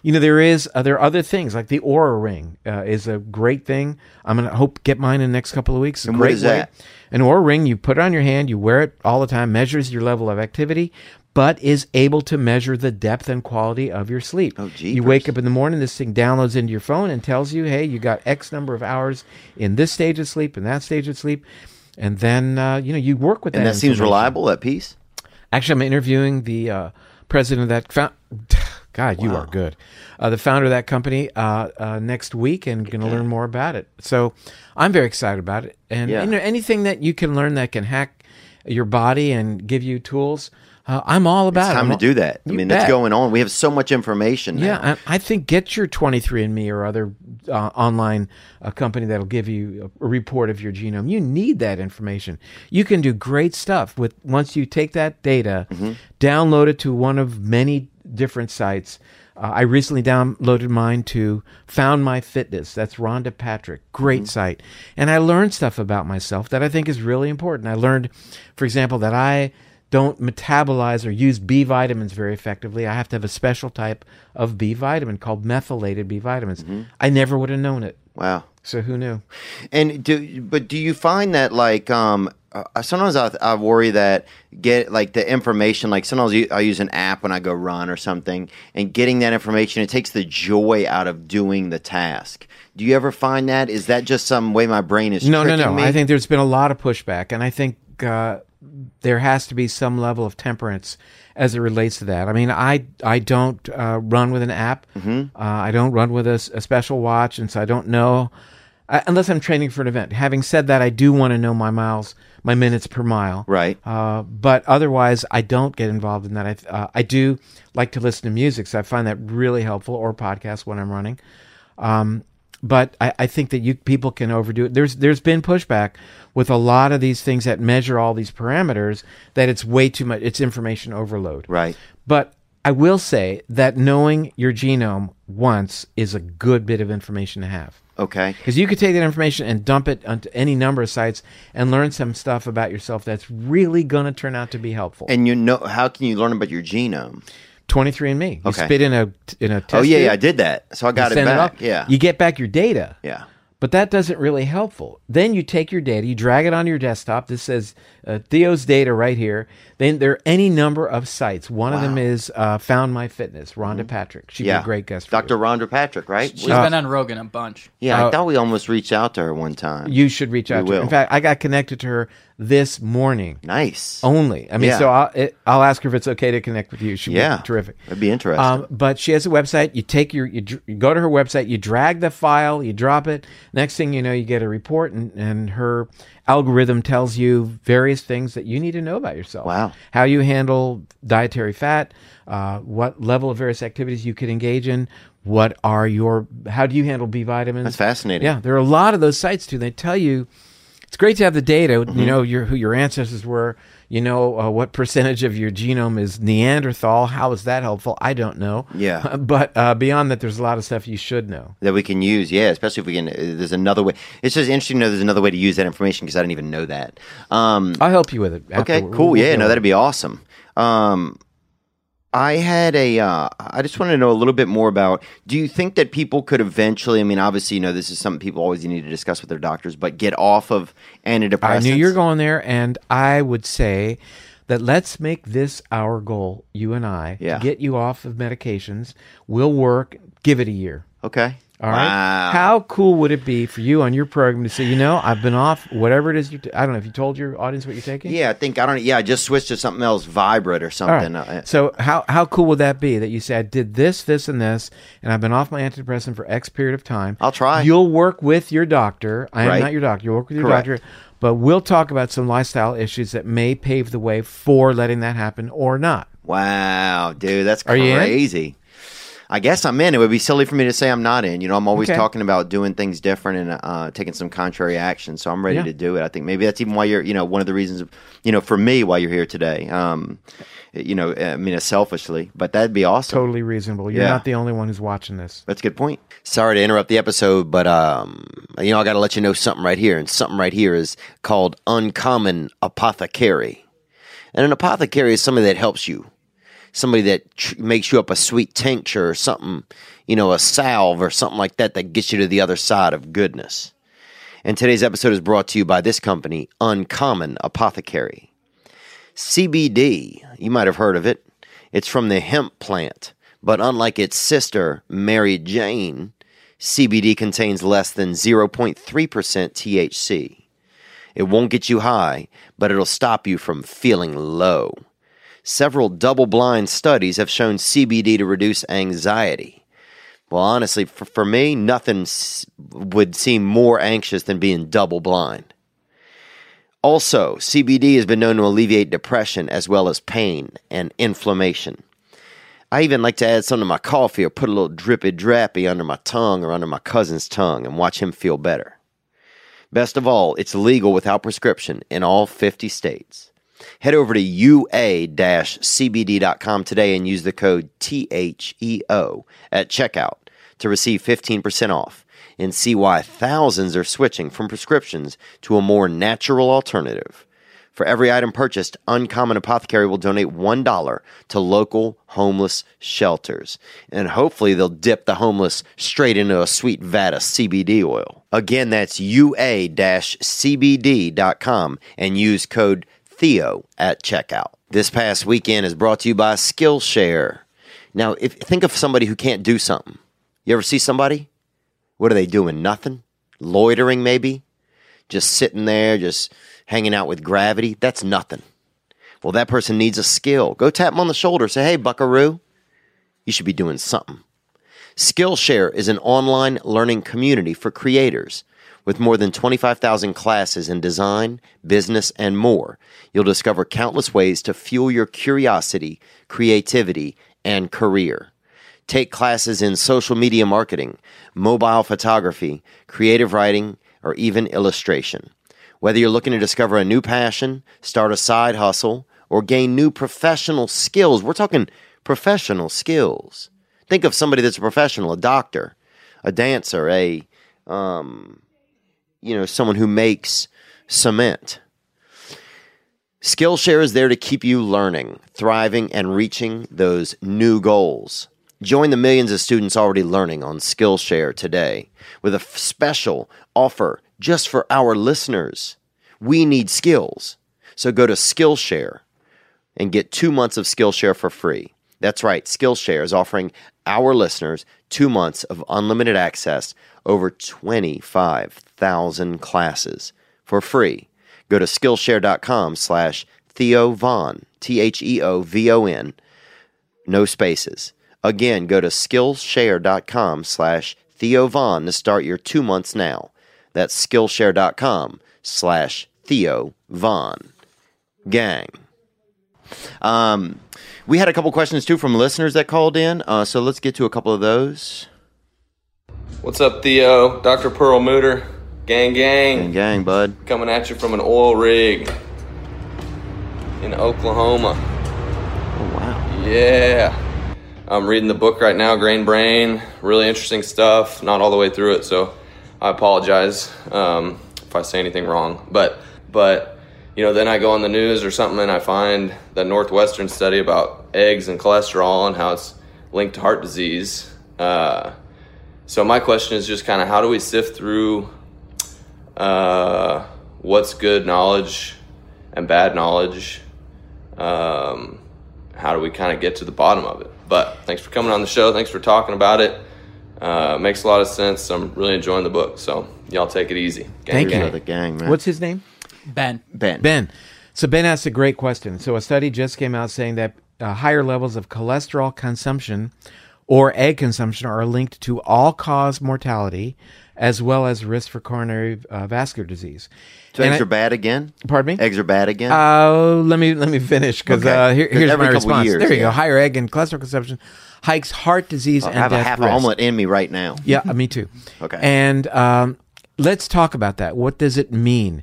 you know, there is uh, there are other things like the Oura Ring uh, is a great thing. I'm gonna hope get mine in the next couple of weeks. A And great is way. that? An Oura Ring, you put it on your hand, you wear it all the time, measures your level of activity. But is able to measure the depth and quality of your sleep. Oh, you wake up in the morning, this thing downloads into your phone and tells you, "Hey, you got X number of hours in this stage of sleep and that stage of sleep," and then uh, you know you work with that. and that. seems reliable. That piece. Actually, I'm interviewing the uh, president of that. God, you are good. Uh, the founder of that company uh, uh, next week, and going to learn more about it. So, I'm very excited about it. And Yeah. you know, anything that you can learn that can hack your body and give you tools, uh, I'm all about It's it. time I'm to do that. I You mean, bet. that's going on. We have so much information. now. Yeah, I, I think get your 23andMe or other uh, online uh, company that'll give you a, a report of your genome. You need that information. You can do great stuff with once you take that data, Mm-hmm. download it to one of many different sites. Uh, I recently downloaded mine to Found My Fitness. That's Rhonda Patrick. Great Mm-hmm. site. And I learned stuff about myself that I think is really important. I learned, for example, that I don't metabolize or use B vitamins very effectively. I have to have a special type of B vitamin called methylated B vitamins. Mm-hmm. I never would have known it. Wow. So who knew? And do but do you find that like um uh, sometimes I, I worry that get like the information like sometimes you- I use an app when I go run or something and getting that information it takes the joy out of doing the task. Do you ever find that is that just some way my brain is No, no, no. me? I think there's been a lot of pushback, and I think uh, there has to be some level of temperance as it relates to that. I mean, I I don't uh, run with an app. Mm-hmm. Uh, I don't run with a special watch, and so I don't know uh, unless I'm training for an event. Having said that, I do want to know my miles, my minutes per mile. Right. Uh, but otherwise, I don't get involved in that. I uh, I do like to listen to music, so I find that really helpful, or podcasts when I'm running. Um, but I, I think that you people can overdo it. There's there's been pushback with a lot of these things that measure all these parameters that it's way too much. It's information overload. Right. But I will say that knowing your genome once is a good bit of information to have. Okay. Because you could take that information and dump it onto any number of sites and learn some stuff about yourself that's really going to turn out to be helpful. And you know how can you learn about your genome? 23andMe. You Okay. spit in a in a test oh yeah, yeah, I did that. So I got you it send back. off, yeah. You get back your data. yeah. But that doesn't really helpful. Then you take your data, you drag it onto your desktop. This says uh, Theo's data right here. Then there are any number of sites. One of them is uh, Found My Fitness, Rhonda Patrick. She'd Mm-hmm. Yeah. be a great guest. Dr. you. Rhonda Patrick, right? She's Uh, been on Rogan a bunch. yeah, uh, I thought we almost reached out to her one time. You should reach out to her. In fact, I got connected to her this morning nice. only. I mean, Yeah. so I'll, it, I'll ask her if it's okay to connect with you. She'd yeah. be terrific. That'd be interesting. Um, but she has a website. You take your, you, dr- you go to her website, you drag the file, you drop it. Next thing you know, you get a report, and, and her algorithm tells you various things that you need to know about yourself. Wow. How you handle dietary fat, uh, what level of various activities you could engage in, what are your, how do you handle B vitamins? That's fascinating. Yeah, there are a lot of those sites too. They tell you it's great to have the data. Mm-hmm. You know your who your ancestors were. You know uh, what percentage of your genome is Neanderthal. How is that helpful? I don't know. Yeah. but uh, beyond that, there's a lot of stuff you should know. that we can use. Yeah, especially if we can. uh, There's another way. It's just interesting to know there's another way to use that information because I didn't even know that. Um, I'll help you with it. okay, afterward. cool. We'll yeah, deal no, that'd be awesome. Um, I had a. Uh, I just wanted to know a little bit more about. Do you think that people could eventually? I mean, obviously, you know, this is something people always need to discuss with their doctors, but get off of antidepressants. I knew you were going there, and I would say that let's make this our goal, you and I, Yeah. to get you off of medications. We'll work. Give it a year. Okay. All right. Wow. How cool would it be for you on your program to say, you know, I've been off whatever it is you. T- I don't know if you told your audience what you're taking. Yeah, I think I don't. Yeah, I just switched to something else, Vibrate or something. right. Uh, So how how cool would that be that you say I did this, this, and this, and I've been off my antidepressant for X period of time. I'll try. You'll work with your doctor. I am Right. not your doctor. You'll work with your Correct. doctor, but we'll talk about some lifestyle issues that may pave the way for letting that happen or not. Wow, dude, that's Are crazy. I guess I'm in. It would be silly for me to say I'm not in. You know, I'm always Okay. talking about doing things different and uh, taking some contrary action. So I'm ready Yeah. to do it. I think maybe that's even why you're, you know, one of the reasons, you know, for me why you're here today. Um, you know, I mean, selfishly, but that'd be awesome. Totally reasonable. You're Yeah. not the only one who's watching this. That's a good point. Sorry to interrupt the episode, but um, you know, I got to let you know something right here, and something right here is called uncommon apothecary. And an apothecary is somebody that helps you, somebody that tr- makes you up a sweet tincture or something, you know, a salve or something like that that gets you to the other side of goodness. And today's episode is brought to you by this company, Uncommon Apothecary. CBD, you might have heard of it. It's from the hemp plant, but unlike its sister, Mary Jane, CBD contains less than 0.3% THC. It won't get you high, but it'll stop you from feeling low. Several double blind studies have shown CBD to reduce anxiety. Well, honestly, for, for me, nothing s- would seem more anxious than being double blind. Also, CBD has been known to alleviate depression as well as pain and inflammation. I even like to add some to my coffee or put a little drippy drappy under my tongue or under my cousin's tongue and watch him feel better. Best of all, it's legal without prescription in all 50 states. Head over to ua-cbd.com today and use the code THEO at checkout to receive 15% off and see why thousands are switching from prescriptions to a more natural alternative. For every item purchased, Uncommon Apothecary will donate $1 to local homeless shelters. And hopefully they'll dip the homeless straight into a sweet vat of CBD oil. Again, that's ua-cbd.com and use code Theo at checkout. This past weekend is brought to you by Skillshare. Now, if think of somebody who can't do something. You ever see somebody? What are they doing? Nothing? Loitering, maybe? Just sitting there, just hanging out with gravity? That's nothing. Well, that person needs a skill. Go tap them on the shoulder. Say, hey, buckaroo, you should be doing something. Skillshare is an online learning community for creators. With more than 25,000 classes in design, business, and more, you'll discover countless ways to fuel your curiosity, creativity, and career. Take classes in social media marketing, mobile photography, creative writing, or even illustration. Whether you're looking to discover a new passion, start a side hustle, or gain new professional skills, we're talking professional skills. Think of somebody that's a professional, a doctor, a dancer, a um, you know, someone who makes cement. Skillshare is there to keep you learning, thriving, and reaching those new goals. Join the millions of students already learning on Skillshare today with a special offer just for our listeners. We need skills. So go to Skillshare and get two months of Skillshare for free. That's right, Skillshare is offering our listeners two months of unlimited access over 25,000 classes for free. Go to Skillshare.com slash Theo Von, T H E O V O N, no spaces. Again, go to Skillshare.com slash Theo Von to start your two months now. That's Skillshare.com slash Theo Von. Gang. Um, we had a couple questions too from listeners that called in, uh, so let's get to a couple of those. What's up, Theo? Dr. Perlmutter, gang, gang, Gang, gang, bud. coming at you from an oil rig in Oklahoma. Oh wow. Yeah. I'm reading the book right now, Grain Brain. Really interesting stuff. Not all the way through it, so I apologize um, if I say anything wrong. But, but you know, then I go on the news or something and I find the Northwestern study about eggs and cholesterol and how it's linked to heart disease. Uh, so my question is just kind of how do we sift through uh, what's good knowledge and bad knowledge? Um, how do we kind of get to the bottom of it? But thanks for coming on the show. Thanks for talking about it. Uh, makes a lot of sense. I'm really enjoying the book. So y'all take it easy. Gang, Thank you. The gang, man. What's his name? Ben. Ben? Ben. So Ben asked a great question. So a study just came out saying that uh, higher levels of cholesterol consumption or egg consumption are linked to all-cause mortality as well as risk for coronary uh, vascular disease. So And eggs I- are bad again. Pardon me. Eggs are bad again. Uh, let me let me finish because Okay. uh, here, here's my response. years, there you yeah. go. Higher egg and cholesterol consumption hikes heart disease I and have a half risk. an omelet in me right now. Yeah, me too. Okay. And um, let's talk about that. What does it mean?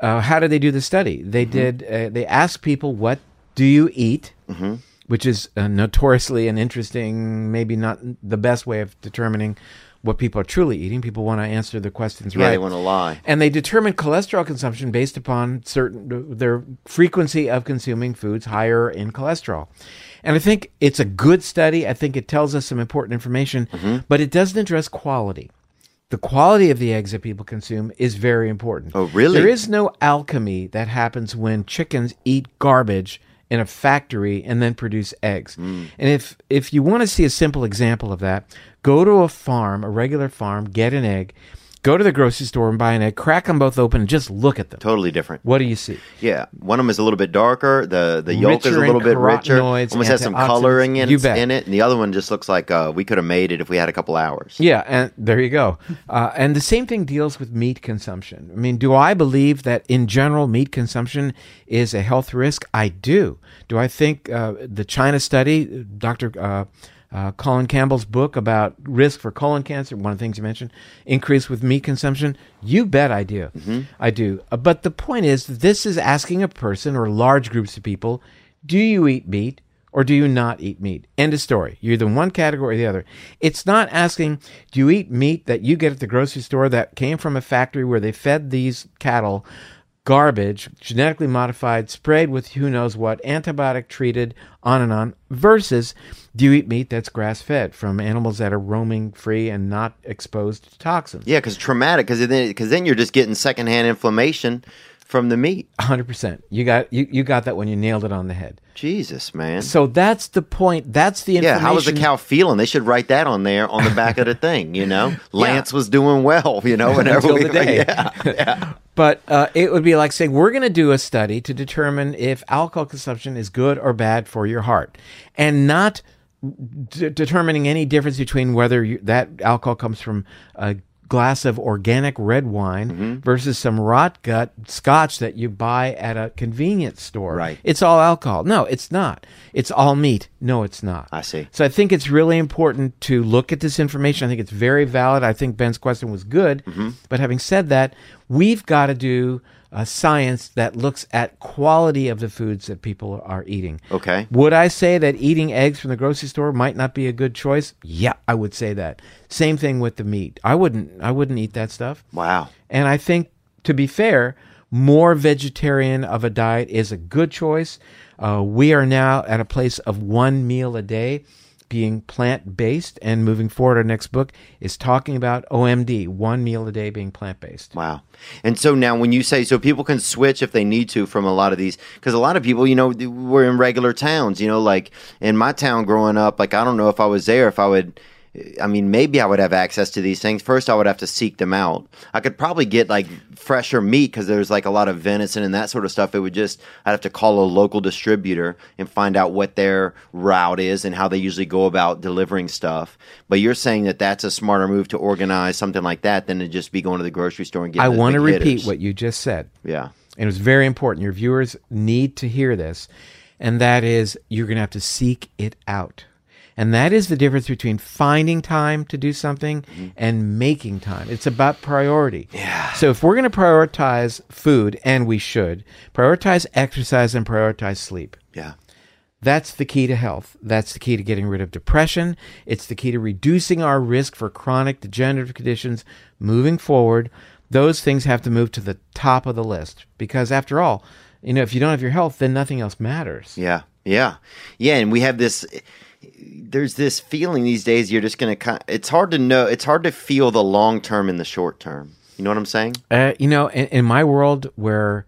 Uh, how did they do the study? They Mm-hmm. did. Uh, they asked people, "What do you eat?" Mm-hmm. Which is uh, notoriously an interesting, maybe not the best way of determining what people are truly eating. People want to answer the questions Yeah, right. they want to lie. And they determine cholesterol consumption based upon certain their frequency of consuming foods higher in cholesterol. And I think it's a good study. I think it tells us some important information, Mm-hmm. but it doesn't address quality. The quality of the eggs that people consume is very important. Oh, really? There is no alchemy that happens when chickens eat garbage in a factory and then produce eggs. Mm. And if if you want to see a simple example of that, go to a farm, a regular farm, get an egg, go to the grocery store and buy an egg, crack them both open and just look at them. Totally different. What do you see? Yeah, one of them is a little bit darker. The the yolk is a little bit richer. Almost has some coloring in, in it, and the other one just looks like uh, we could have made it if we had a couple hours. Yeah, and there you go. Uh, and the same thing deals with meat consumption. I mean, do I believe that in general meat consumption is a health risk? I do. Do I think uh, the China study, Dr. Uh, Colin Campbell's book about risk for colon cancer, one of the things you mentioned, increase with meat consumption? You bet I do. I do. Uh, but the point is, this is asking a person or large groups of people, do you eat meat? or do you not eat meat? End of story. You're either one category or the other. It's not asking, do you eat meat that you get at the grocery store that came from a factory where they fed these cattle garbage, genetically modified, sprayed with who knows what, antibiotic treated, on and on, versus do you eat meat that's grass fed from animals that are roaming free and not exposed to toxins? Yeah, because traumatic. Because then, because then you're just getting secondhand inflammation from the meat. 100%. You got you, you got that when you nailed it on the head. Jesus, man. So that's the point. That's the yeah, information. how was the cow feeling? They should write that on there on the back of the thing. You know, Lance was doing well. You know, whenever we, the day. Yeah, But uh, it would be like saying we're going to do a study to determine if alcohol consumption is good or bad for your heart, and not d- determining any difference between whether you, that alcohol comes from a glass of organic red wine Mm-hmm. versus some rot gut scotch that you buy at a convenience store. Right. It's all alcohol. No, it's not. It's all meat. No, it's not. I see. So I think it's really important to look at this information. I think it's very valid. I think Ben's question was good. Mm-hmm. But having said that, we've got to do uh, science that looks at quality of the foods that people are eating. Okay. Would I say that eating eggs from the grocery store might not be a good choice? Yeah, I would say that. Same thing with the meat. I wouldn't. I wouldn't eat that stuff. Wow. And I think, to be fair, more vegetarian of a diet is a good choice. Uh, we are now at a place of one meal a day being plant based. And moving forward, our next book is talking about OMD, one meal a day being plant based. Wow. And so now, when you say so, people can switch if they need to from a lot of these, because a lot of people, you know, we're in regular towns. You know, like in my town growing up, like I don't know if I was there, if I would. I mean, maybe I would have access to these things. First, I would have to seek them out. I could probably get like fresher meat because there's like a lot of venison and that sort of stuff. It would just, I'd have to call a local distributor and find out what their route is and how they usually go about delivering stuff. But you're saying that that's a smarter move to organize something like that than to just be going to the grocery store and getting I want to repeat hitters. what you just said. Yeah. and it was very important. Your viewers need to hear this, and that is you're going to have to seek it out. And that is the difference between finding time to do something mm-hmm. and making time. It's about priority. Yeah. So if we're going to prioritize food, and we should, prioritize exercise and prioritize sleep. Yeah. That's the key to health. That's the key to getting rid of depression. It's the key to reducing our risk for chronic degenerative conditions moving forward. Those things have to move to the top of the list because, after all, you know, if you don't have your health, then nothing else matters. Yeah. Yeah. Yeah. And we have this, there's this feeling these days you're just going to, it's hard to know, it's hard to feel the long term and the short term. You know what I'm saying? Uh, you know, in, in my world where,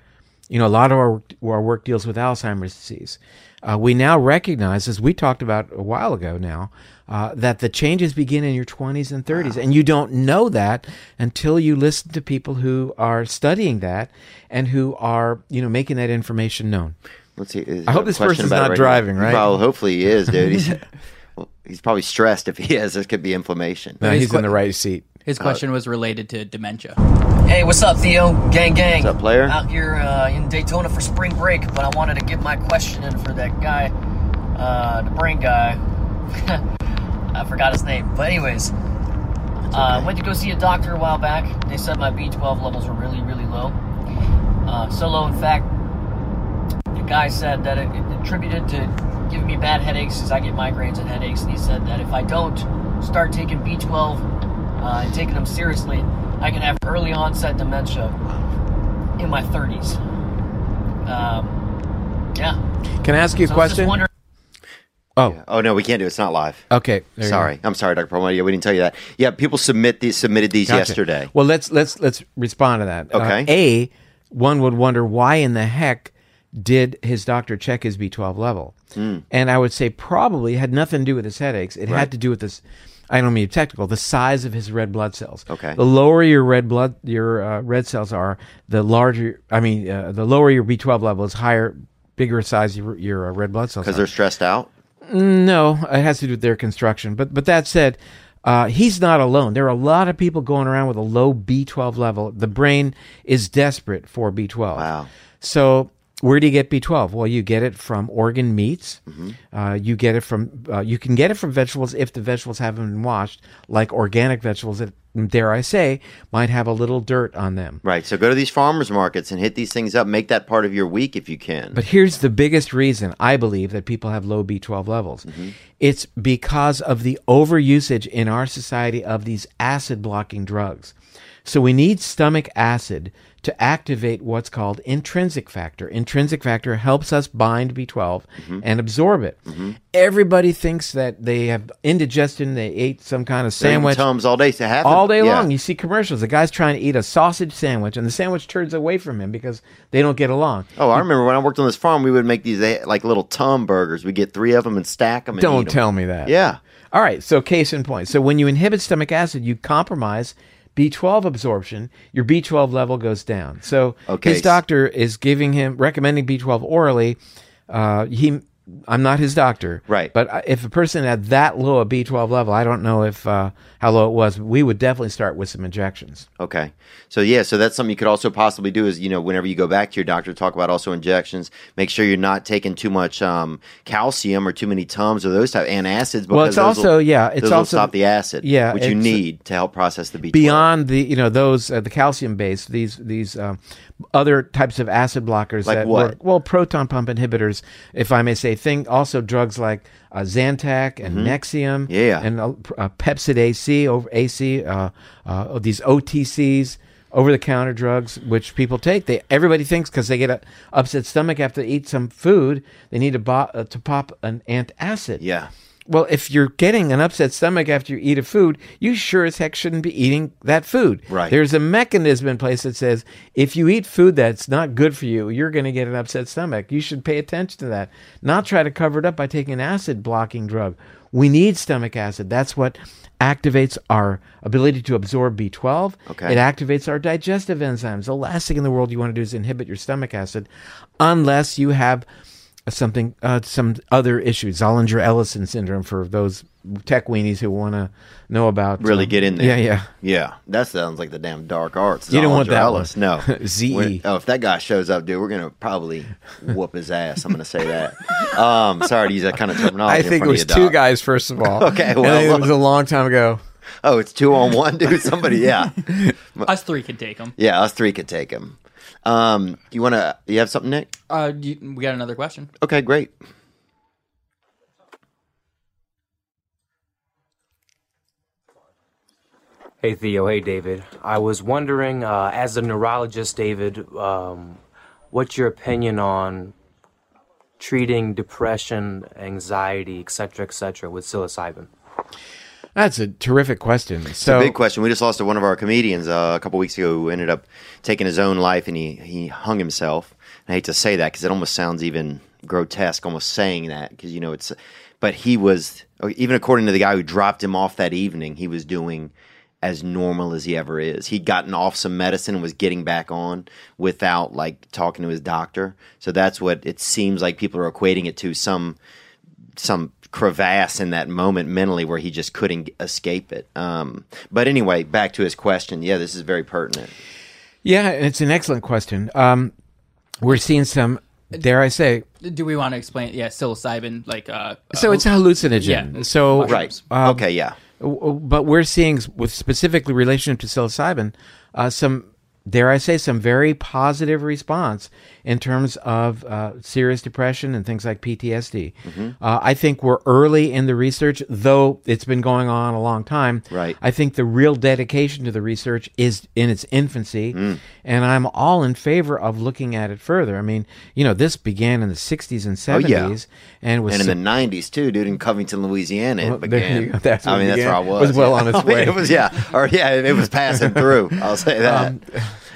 you know, a lot of our, our work deals with Alzheimer's disease, uh, we now recognize, as we talked about a while ago now, uh, that the changes begin in your 20s and 30s. And you don't know that until you listen to people who are studying that and who are, you know, making that information known. Let's see. is I hope this question person's not right driving, now? right? Well, hopefully he is, dude. He's, well, he's probably stressed if he is. This could be inflammation. No, he's in the right seat. His question was related to dementia. Hey, what's up, Theo? Gang, gang. What's up, player? Out here uh, in Daytona for spring break, but I wanted to get my question in for that guy, uh, the brain guy. I forgot his name. But anyways, uh, went to go see a doctor a while back. They said my B12 levels were really, really low. Uh, so low, in fact, the guy said that it, it attributed to giving me bad headaches because I get migraines and headaches. And he said that if I don't start taking B12 uh, and taking them seriously, I can have early onset dementia in my 30s. Um, yeah. Can I ask you a So I was just question? wondering- Oh, Oh no, we can't do it. It's not live. okay. there go. Sorry, I'm sorry, Dr. Perlmutter. Yeah, we didn't tell you that. Yeah, people submit these submitted these Gotcha. yesterday. Well, let's let's let's respond to that. Uh, Okay. a, one would wonder why in the heck did his doctor check his B12 level? Hmm. And I would say probably had nothing to do with his headaches. It Right. had to do with this. I don't mean technical. The size of his red blood cells. Okay. The lower your red blood your uh, red cells are, the larger. I mean, uh, the lower your B12 level is, higher, bigger size your your uh, red blood cells. Because they're stressed out. No, it has to do with their construction. But but that said, uh, he's not alone. There are a lot of people going around with a low B12 level. The brain is desperate for B12. Wow. So where do you get B12? Well, you get it from organ meats. Uh, you get it from uh, you can get it from vegetables if the vegetables haven't been washed, like organic vegetables that dare I say might have a little dirt on them. Right. So go to these farmers markets and hit these things up. Make that part of your week if you can. But here's the biggest reason I believe that people have low B12 levels. It's because of the overusage in our society of these acid blocking drugs. So we need stomach acid to activate what's called intrinsic factor. Intrinsic factor helps us bind B12 mm-hmm. and absorb it. Mm-hmm. Everybody thinks that they have indigestion, they ate some kind of sandwich Tums all day. So all day yeah. long. You see commercials. The guy's trying to eat a sausage sandwich, and the sandwich turns away from him because they don't get along. Oh, I remember when I worked on this farm, we would make these eh, like little Tum burgers. We get three of them and stack them. And Don't tell me that. Yeah. All right. So case in point. So when you inhibit stomach acid, you compromise B12 absorption. Your B12 level goes down. So Okay. his doctor is giving him recommending B12 orally. Uh, he. I'm not his doctor, Right. But if a person had that low a B12 level, I don't know if uh, how low it was. We would definitely start with some injections. Okay. So yeah, so that's something you could also possibly do is, you know, whenever you go back to your doctor, to talk about also injections. Make sure you're not taking too much um, calcium or too many Tums or those type antacids. Because Well, it's also- will, yeah, it's also- stop the acid. yeah, which you need to help process the B12. beyond the you know those uh, the calcium based these these um, other types of acid blockers Like that what? work well proton pump inhibitors if I may say thing also drugs like uh, Zantac and Nexium Mm-hmm. Yeah. and uh, uh, Pepcid AC over AC uh, uh, these OTCs over the counter drugs which people take they everybody thinks because they get a upset stomach after they eat some food they need to, bo- uh, to pop an antacid Yeah. Well, if you're getting an upset stomach after you eat a food, you sure as heck shouldn't be eating that food. Right. There's a mechanism in place that says if you eat food that's not good for you, you're going to get an upset stomach. You should pay attention to that. Not try to cover it up by taking an acid blocking drug. We need stomach acid. That's what activates our ability to absorb B12. Okay. It activates our digestive enzymes. The last thing in the world you want to do is inhibit your stomach acid unless you have something uh, some other issue Zollinger Ellison syndrome for those tech weenies who want to know about Really um, get in there. yeah yeah Yeah. That sounds like the damn dark arts. You don't want Zollinger that Ellis. No. ZE. Oh, if that guy shows up, dude, we're gonna probably whoop his ass. I'm gonna say that. Um, sorry to use that kind of terminology. I think it was two Doc. guys first of all Okay, well, it was a long time ago Oh, it's two on one, dude. Somebody, yeah, Us three could take him yeah. Us three could take him. Um, you wanna? You have something, Nick? Uh, you, we got another question. Okay, great. Hey Theo, hey David. I was wondering, uh, as a neurologist, David, um, what's your opinion on treating depression, anxiety, etc., etc., with psilocybin? That's a terrific question so Big question. We just lost one of our comedians uh, a couple weeks ago who ended up taking his own life and he, he hung himself. And I hate to say that because it almost sounds even grotesque, almost saying that because you know it's. But he was even according to the guy who dropped him off that evening, he was doing as normal as he ever is. He'd gotten off some medicine and was getting back on without like talking to his doctor. So that's what it seems like people are equating it to some some crevasse in that moment mentally where he just couldn't escape it. Um, but anyway, back to his question. Yeah, this is very pertinent. Yeah, it's an excellent question. Um, we're seeing some, dare I say, Do we want to explain? Yeah, psilocybin, like uh, so uh, it's a hallucinogen. Yeah. So Right. Um, okay. Yeah. w- but we're seeing with specifically relationship to psilocybin, uh, some dare I say some very positive response in terms of uh, serious depression and things like PTSD. Mm-hmm. Uh, I think we're early in the research, though it's been going on a long time. Right. I think the real dedication to the research is in its infancy, Mm. and I'm all in favor of looking at it further. I mean, you know, this began in the 60s and 70s, Oh, yeah. and was And in so- the '90s too, dude, in Covington, Louisiana, it Well, there began. That's I mean, it that's where I began. was. Was well yeah. on its I mean, way. It was yeah, or yeah, it was passing through. I'll say that. Um,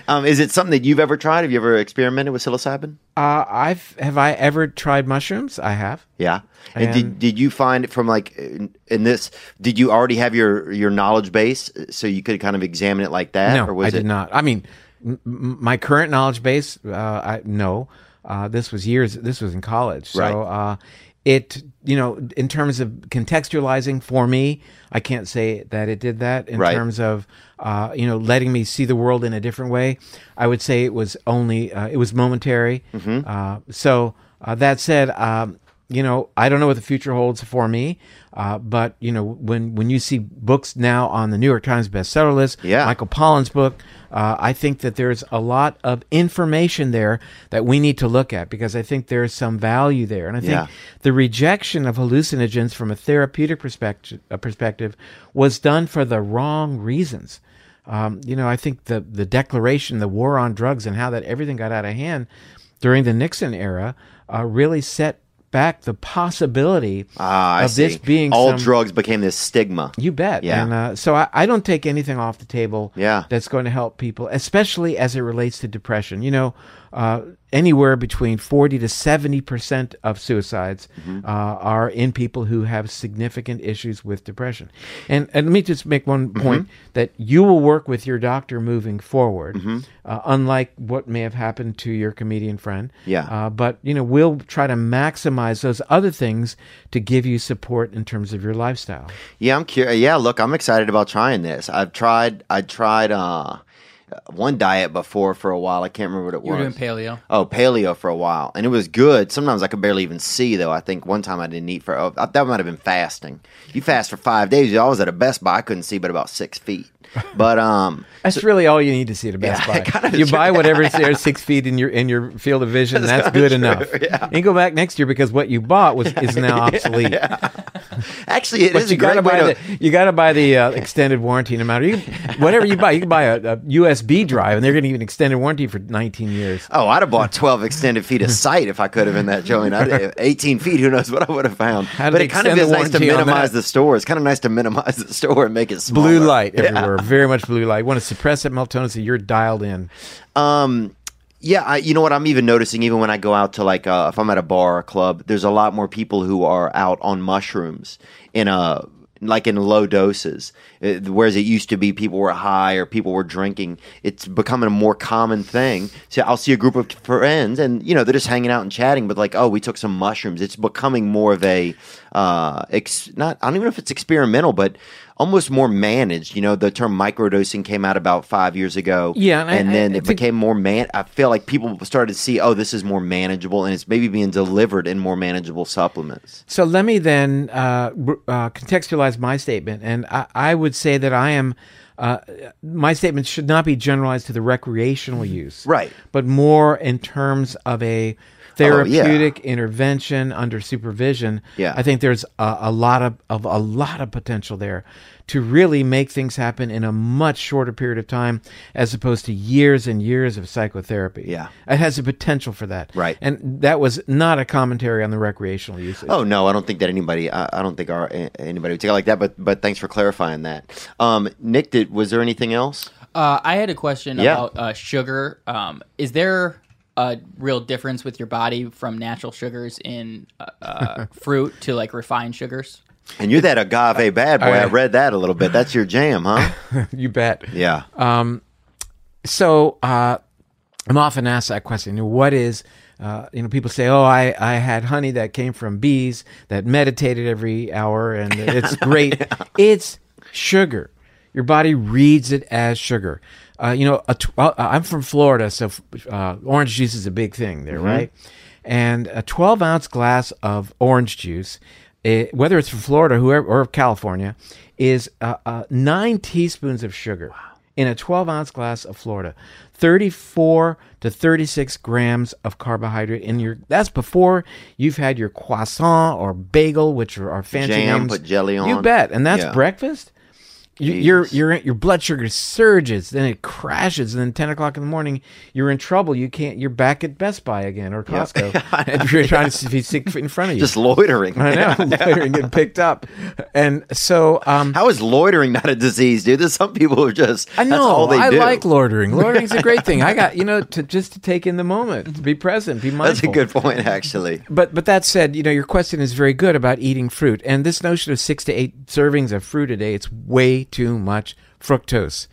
is it something that you've ever tried? Have you ever experimented with psilocybin? Uh, I've have I ever tried mushrooms? I have. Yeah. And, And- did did you find it from like in, in this? Did you already have your your knowledge base so you could kind of examine it like that? No, or was I did it, not. I mean, m- m- my current knowledge base, uh, I no. Uh, this was years. This was in college. So Right. It, you know, in terms of contextualizing for me, I can't say that it did that. In Right. terms of, uh, you know, letting me see the world in a different way, I would say it was only uh, it was momentary. Mm-hmm. Uh, so uh, that said, um, you know, I don't know what the future holds for me. Uh, but you know, when when you see books now on the New York Times bestseller list, Yeah. Michael Pollan's book, uh, I think that there's a lot of information there that we need to look at because I think there's some value there, and I think Yeah. the rejection of hallucinogens from a therapeutic perspective, uh, perspective was done for the wrong reasons. Um, you know, I think the the declaration, the war on drugs, and how that everything got out of hand during the Nixon era uh, really set back the possibility Ah, of this being all some- drugs became this stigma. you bet. Yeah. And uh, so I, I don't take anything off the table Yeah. that's going to help people, especially as it relates to depression. You know, uh, anywhere between 40 to 70% of suicides Mm-hmm. uh, are in people who have significant issues with depression. And, and let me just make one Mm-hmm. point that you will work with your doctor moving forward, Mm-hmm. uh, unlike what may have happened to your comedian friend. Yeah. Uh, but, you know, we'll try to maximize those other things to give you support in terms of your lifestyle. Yeah, I'm curious. Yeah, look, I'm excited about trying this. I've tried. I tried uh, one diet before for a while. I can't remember what it You were was. doing paleo. Oh, paleo for a while, and it was good. Sometimes I could barely even see though. I think one time I didn't eat for oh, that might have been fasting. You fast for five days. I was at a Best Buy. I couldn't see but about six feet. But um, That's really all you need to see at a Best Yeah, Buy. kinda You is buy whatever's there six feet in your in your field of vision. That's, kinda good true, enough. yeah. And go back next year because what you bought was is now obsolete. actually, it is you a great gotta buy the to. you gotta buy the uh, extended warranty. No matter you, whatever you buy, you can buy a, a USB drive, and they're going to give you an extended warranty for 19 years. Oh, I'd have bought 12 extended feet of sight if I could have in that joint. I'd, 18 feet, who knows what I would have found. But it kind of is nice to minimize the store. It's kind of nice to minimize the store and make it smaller. Blue light everywhere, very much blue light. Want to suppress that melatonin so you're dialed in. Um, yeah, I, you know what? I'm even noticing, even when I go out to like, uh, if I'm at a bar or club, there's a lot more people who are out on mushrooms in a like in low doses. Uh, Whereas it used to be people were high or people were drinking. It's becoming a more common thing. So I'll see a group of friends and, you know, they're just hanging out and chatting, but like, oh, we took some mushrooms. It's becoming more of a, uh, ex- not, I don't even know if it's experimental, but almost more managed. You know, the term microdosing came out about five years ago. Yeah, and and I- then I it became more man. I feel like people started to see, oh, this is more manageable, and it's maybe being delivered in more manageable supplements. So let me then uh, uh, contextualize my statement, and I, I would say that I am. Uh, my statement should not be generalized to the recreational use, Right. But more in terms of a Oh, yeah. therapeutic intervention under supervision. Yeah. I think there's a, a lot of, of a lot of potential there to really make things happen in a much shorter period of time, as opposed to years and years of psychotherapy. Yeah. it has the potential for that, Right. And that was not a commentary on the recreational usage. Oh no, I don't think that anybody. I, I don't think our anybody would take it like that. But but thanks for clarifying that. Um, Nick, did was there anything else? Uh, I had a question Yeah. about uh, sugar. Um, is there a real difference with your body from natural sugars in uh, uh, fruit to like refined sugars? And you're that agave bad boy. I I- read that a little bit. That's your jam, huh? you bet. Yeah. Um, So uh, I'm often asked that question: What is Uh, you know, people say, "Oh, I, I had honey that came from bees that meditated every hour, and it's great." It's sugar. Your body reads it as sugar. Uh, you know, a tw- uh, I'm from Florida, so uh, orange juice is a big thing there, right? And a 12 ounce glass of orange juice, eh, whether it's from Florida whoever, or California, is uh, uh, nine teaspoons of sugar in a 12 ounce glass of Florida. 34 to 36 grams of carbohydrate in your. That's before you've had your croissant or bagel, which are, are fancy Jam, names. put jelly on. You bet, and that's Yeah. breakfast. You, your your your blood sugar surges, then it crashes, and then ten o'clock in the morning you're in trouble. You can't. You're back at Best Buy again or Costco if you're trying to see if he's sick in front of you. Just loitering. I know, loitering, getting picked up, and so um, How is loitering not a disease, dude? There's some people who just I that's know. all they I do. like loitering. Loitering's a great thing. I got you know to just to take in the moment, to be present, be mindful. That's a good point, actually. But but that said, you know your question is very good about eating fruit, and this notion of six to eight servings of fruit a day, it's way too much fructose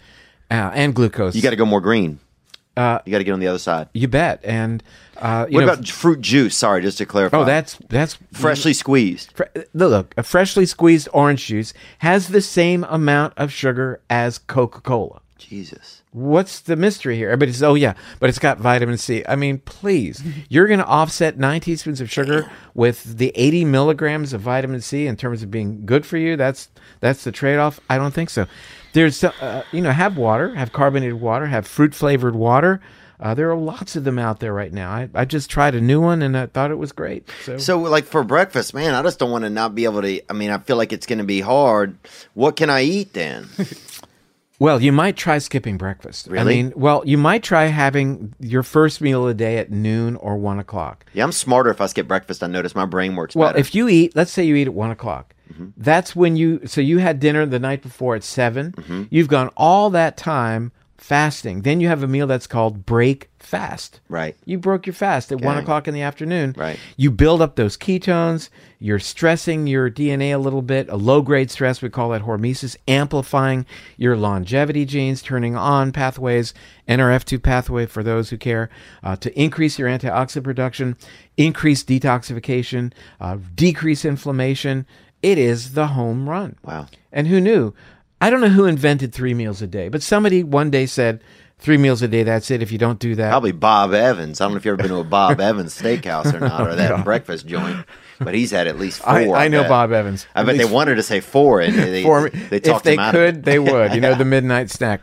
uh, and glucose. You got to go more green. Uh, you got to get on the other side. you bet. And uh, you What know, about fruit juice? Sorry, just to clarify. oh, that's that's freshly squeezed. Fre- Look, a freshly squeezed orange juice has the same amount of sugar as Coca Cola. Jesus. What's the mystery here? Everybody says, "Oh yeah, but it's got vitamin C. I mean, please, you're going to offset nine teaspoons of sugar with the 80 milligrams of vitamin C in terms of being good for you. That's that's the trade-off. I don't think so. There's, uh, you know, have water, have carbonated water, have fruit flavored water. Uh, there are lots of them out there right now. I, I just tried a new one and I thought it was great. So, So, like for breakfast, man, I just don't want to not be able to. I mean, I feel like it's going to be hard. What can I eat then? Well, you might try skipping breakfast. Really? I mean, well, you might try having your first meal of the day at noon or one o'clock. yeah, I'm smarter if I skip breakfast. I notice my brain works better. Well, better. if you eat, let's say you eat at one o'clock, Mm-hmm. that's when you. So you had dinner the night before at 7 Mm-hmm. You've gone all that time fasting. Then you have a meal that's called break fast. Right. You broke your fast at one o'clock in the afternoon. Right. You build up those ketones. You're stressing your DNA a little bit. A low grade stress, we call that hormesis, amplifying your longevity genes, turning on pathways, NRF2 pathway for those who care, uh, to increase your antioxidant production, increase detoxification, uh, decrease inflammation. It is the home run. Wow. And who knew? I don't know who invented three meals a day, but somebody one day said, three meals a day, that's it. If you don't do that, Probably Bob Evans. I don't know if you've ever been to a Bob Evans steakhouse or not, or that breakfast joint, but he's had at least four. I, I know. Bob Evans. I bet they wanted to say four, and they, me. they if talked they him out of could, it. they would. You know, the midnight snack.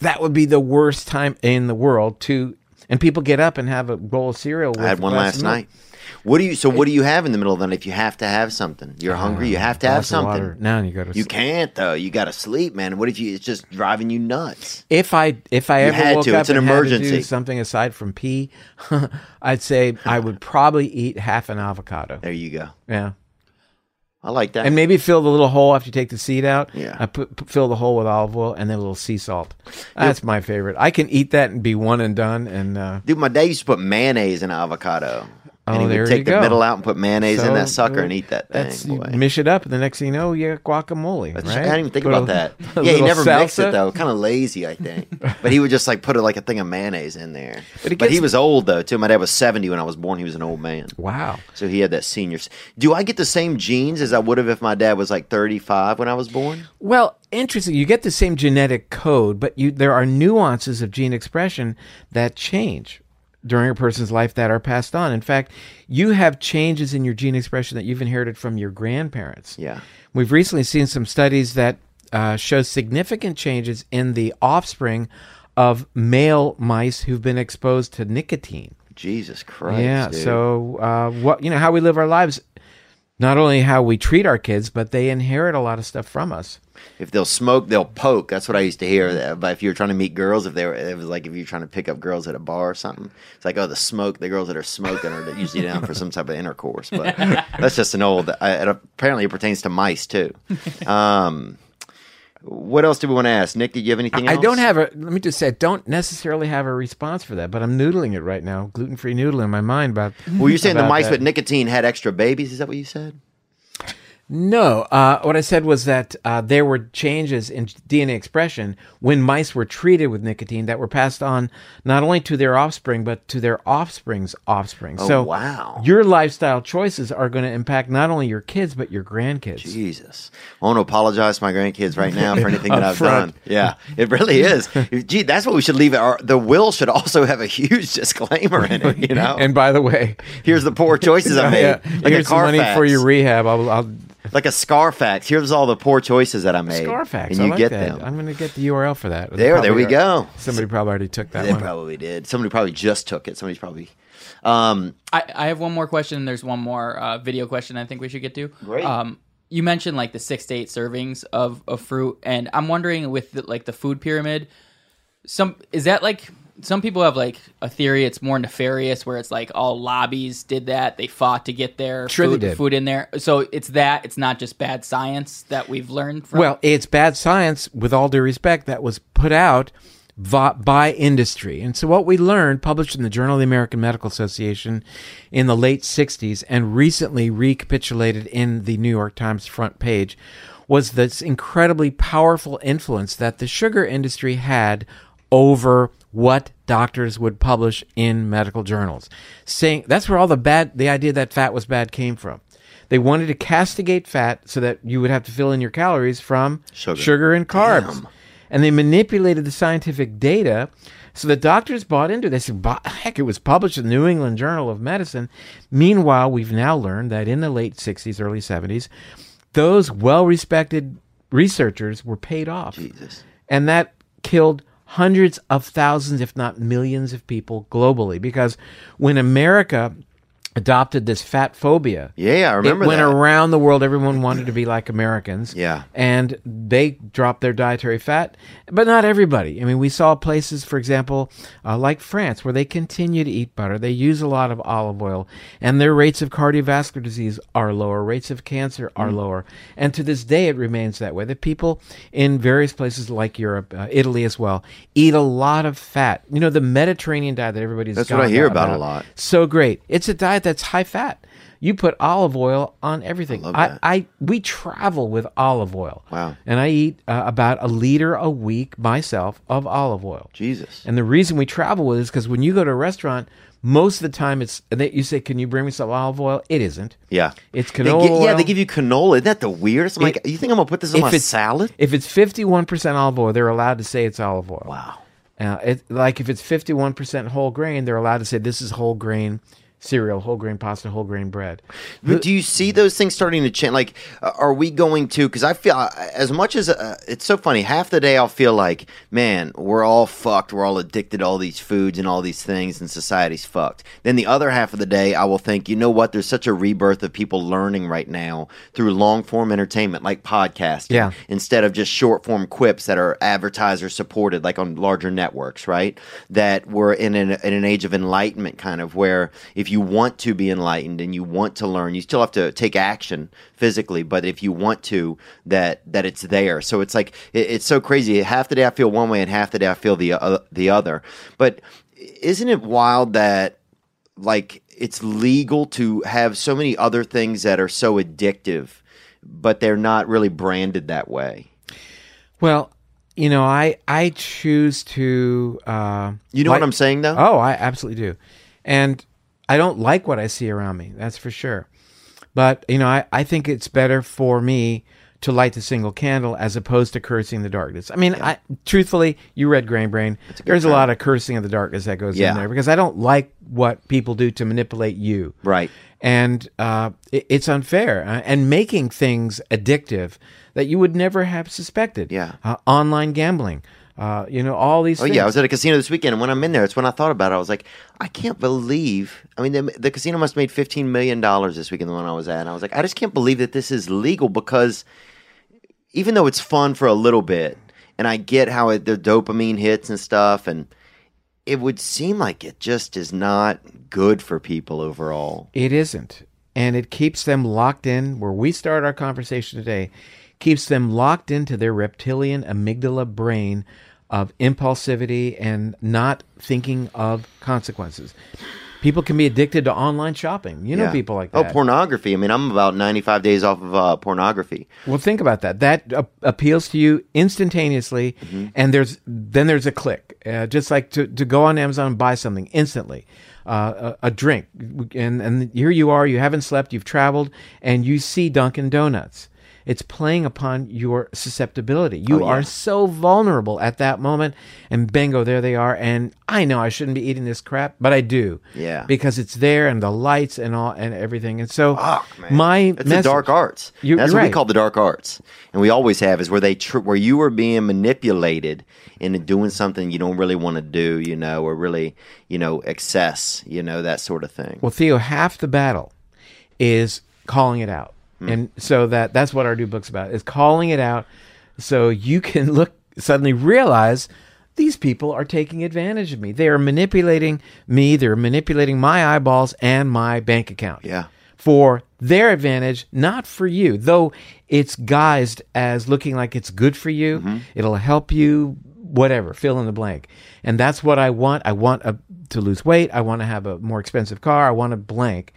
That would be the worst time in the world to. And people get up and have a bowl of cereal. With I had one last of milk. night. What do you? So what do you have in the middle of the night if you have to have something? You're hungry. You have to have something. Now you go to. You can't though. You got to sleep, man. What if you? It's just driving you nuts. If I if I You ever had woke to. up It's an and had to do emergency. something aside from pee, I'd say I would probably eat half an avocado. There you go. Yeah. I like that. And maybe fill the little hole after you take the seed out. Yeah. I put, put- fill the hole with olive oil and then a little sea salt. That's my favorite. I can eat that and be one and done. And uh, Dude, my dad used to put mayonnaise in avocado. Oh, and he oh, there would you take the go. middle out and put mayonnaise in that sucker and eat that that's thing. boy. mish it up, and the next thing you know, you got guacamole. Right? I didn't even think Put about a- that. a Yeah, he never mixed it though. Kind of lazy, I think. but he would just like put it like a thing of mayonnaise in there. But it But he was old though too. My dad was seventy when I was born. He was an old man. Wow. So he had that senior. Do I get the same genes as I would have if my dad was like 35 when I was born? Well, interesting. You get the same genetic code, but you there are nuances of gene expression that change during a person's life that are passed on. In fact, you have changes in your gene expression that you've inherited from your grandparents. Yeah. We've recently seen some studies that uh, show significant changes in the offspring of male mice who've been exposed to nicotine. Jesus Christ. yeah. dude. So, uh, what you know, how we live our lives, not only how we treat our kids, but they inherit a lot of stuff from us. if they'll smoke, they'll poke. That's what I used to hear. But if you're trying to meet girls, if they were, it was like if you're trying to pick up girls at a bar or something, it's like, oh, the smoke, the girls that are smoking are usually down for some type of intercourse. But that's just an old. I, it, apparently, it pertains to mice too. Um, what else do we want to ask, Nick? Do you have anything I else? don't have a. Let me just say, I don't necessarily have a response for that, but I'm noodling it right now. Gluten free noodle in my mind about. Well, you're saying the mice that. with nicotine had extra babies? Is that what you said? No, uh, what I said was that uh, there were changes in DNA expression when mice were treated with nicotine that were passed on not only to their offspring but to their offspring's offspring. Oh, so wow. your lifestyle choices are going to impact not only your kids but your grandkids. Jesus. I want to apologize to my grandkids right now for anything that I've front. done. Yeah, it really is. Gee, that's what we should leave it. Our, the will should also have a huge disclaimer in it, you know? And by the way, Here's the poor choices I made. yeah, Like here's money Carfax. for your rehab. I'll, I'll Like a Scarfax. Here's all the poor choices that I made. Scarfax. And I you like get that. them. I'm going to get the URL for that. There, there we Probably- go. Somebody probably already took that They one. probably did. Somebody probably just took it. Somebody's probably. Um, I, I have one more question. There's one more uh, video question I think we should get to. Great. Um, you mentioned like the six to eight servings of, of fruit, and I'm wondering with the, like the food pyramid, some is that like some people have like a theory it's more nefarious where it's like all lobbies did that they fought to get their Sure food, food in there. So it's that it's not just bad science that we've learned from? Well, it's bad science, with all due respect, that was put out by industry. And so, what we learned, published in the Journal of the American Medical Association in the late 60s and recently recapitulated in the New York Times front page, was this incredibly powerful influence that the sugar industry had over what doctors would publish in medical journals. Saying that's where all the bad, the idea that fat was bad came from. They wanted to castigate fat so that you would have to fill in your calories from Sugar. and carbs. Damn. And they manipulated the scientific data so the doctors bought into this. Heck, it was published in the New England Journal of Medicine. Meanwhile, we've now learned that in the late 60s, early 70s, those well respected researchers were paid off. Jesus. And that killed hundreds of thousands, if not millions, of people globally. Because when America adopted this fat phobia, Yeah, I remember it went that. around the world. Everyone wanted to be like Americans. Yeah. And they dropped their dietary fat, but not everybody. I mean, we saw places, for example, uh, like France, where they continue to eat butter. They use a lot of olive oil, and their rates of cardiovascular disease are lower. Rates of cancer Mm. are lower. And to this day, it remains that way. The people in various places like Europe, uh, Italy as well, eat a lot of fat. You know, the Mediterranean diet that everybody's That's what I hear about about a lot. so great. It's a diet that's high fat. You put olive oil on everything. I, that. I we travel with olive oil. Wow. And I eat uh, about a liter a week myself of olive oil. Jesus. And the reason we travel with it is because when you go to a restaurant, most of the time it's and they, you say, "Can you bring me some olive oil?" It isn't. Yeah. It's They canola gi- yeah, oil. they give you canola. Isn't that the weirdest? I'm It- like, you think I'm gonna put this on my salad? if it's fifty one percent olive oil, they're allowed to say it's olive oil. Wow. Uh, it, like if it's 51% whole grain, they're allowed to say this is whole grain cereal, whole grain pasta, whole grain bread. But do you see those things starting to change? Like, uh, are we going to? Because I feel uh, as much as uh, it's so funny. Half the day I'll feel like, man, we're all fucked. We're all addicted to all these foods and all these things, and society's fucked. Then the other half of the day, I will think, you know what? There's such a rebirth of people learning right now through long form entertainment, like podcasting, Yeah. instead of just short form quips that are advertiser supported, like on larger networks, right? That we're in an, in an age of enlightenment, kind of where if you want to be enlightened and you want to learn, you still have to take action physically, but if you want to, that that it's there. So it's like it, it's so crazy. Half the day I feel one way, and half the day I feel the uh, the other. But isn't it wild that like it's legal to have so many other things that are so addictive, but they're not really branded that way? Well, you know, I I choose to. Uh, You know like- what I'm saying, though? Oh, I absolutely do, and I don't like what I see around me. That's for sure. But you know, I I think it's better for me to light the single candle as opposed to cursing the darkness. I mean, I truthfully, you read Grain Brain. There's a lot of cursing of the darkness that goes Yeah. in there because I don't like what people do to manipulate you. Right. and uh, it, it's unfair uh, and making things addictive that you would never have suspected. Yeah. uh, online gambling. Uh, you know all these. Oh things. yeah, I was at a casino this weekend, and when I'm in there, it's when I thought about it. I was like, I can't believe. I mean, the, the casino must have made 15 million dollars this weekend. The one I was at, and I was like, I just can't believe that this is legal because even though it's fun for a little bit, and I get how it, the dopamine hits and stuff, and it would seem like it just is not good for people overall. It isn't. And it keeps them locked in where we start our conversation today, keeps them locked into their reptilian amygdala brain of impulsivity and not thinking of consequences. People can be addicted to online shopping. You know Yeah. people like Oh, pornography. I mean, I'm about 95 days off of uh, pornography. Well, think about that. That uh, appeals to you instantaneously, Mm-hmm. and there's then there's a click. Uh, just like to, to go on Amazon and buy something instantly, uh, a, a drink, and and here you are. You haven't slept. You've traveled, and you see Dunkin' Donuts. It's playing upon your susceptibility. You Oh, yeah. are so vulnerable at that moment, and bingo, there they are. And I know I shouldn't be eating this crap, but I do. Yeah. because it's there and the lights and all and everything. And so Fuck, my it's the dark arts. You- That's what right. we call the dark arts, and we always have is where they tr- where you are being manipulated into doing something you don't really want to do, you know, or really, you know, excess, you know, that sort of thing. Well, Theo, half the battle is calling it out, Hmm. and so that that's what our new book's about is calling it out, so you can look suddenly realize these people are taking advantage of me. They are manipulating me. They're manipulating my eyeballs and my bank account. Yeah. For their advantage, not for you. Though it's guised as looking like it's good for you, mm-hmm. it'll help you, whatever, fill in the blank. And that's what I want. I want a, to lose weight. I want to have a more expensive car. I want a blank.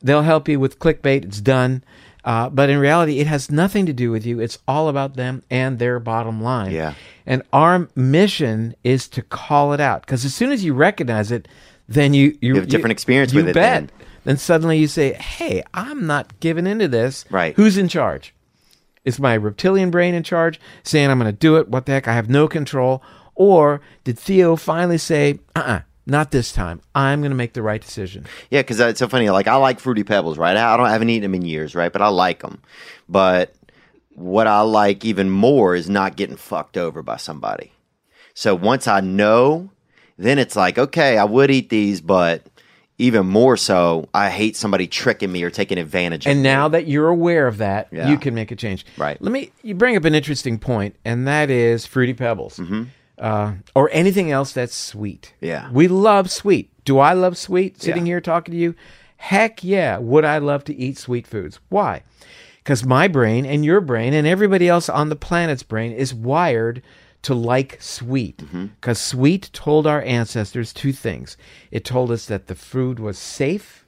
They'll help you with clickbait. It's done. Uh, but in reality, it has nothing to do with you. It's all about them and their bottom line. Yeah. And our mission is to call it out because as soon as you recognize it, then you you, have a different experience you with it bet. then. Then suddenly you say, "Hey, I'm not giving into this. Right. Who's in charge? Is my reptilian brain in charge, saying I'm going to do it? What the heck? I have no control. Or did Theo finally say, "Uh-uh, not this time. I'm going to make the right decision"? Yeah, because it's so funny. Like I like fruity pebbles, right? I don't I haven't eaten them in years, right? But I like them. But what I like even more is not getting fucked over by somebody. So once I know, then it's like, okay, I would eat these, but even more so, I hate somebody tricking me or taking advantage of And me. now that you're aware of that, Yeah. you can make a change. Right. Let me. You bring up an interesting point, and that is fruity pebbles, Mm-hmm. Uh, or anything else that's sweet. Yeah. we love sweet. Do I love sweet? Sitting Yeah. here talking to you, heck yeah. Would I love to eat sweet foods? Why? Because my brain and your brain and everybody else on the planet's brain is wired to like sweet. Mm-hmm. Because sweet told our ancestors two things. It told us that the food was safe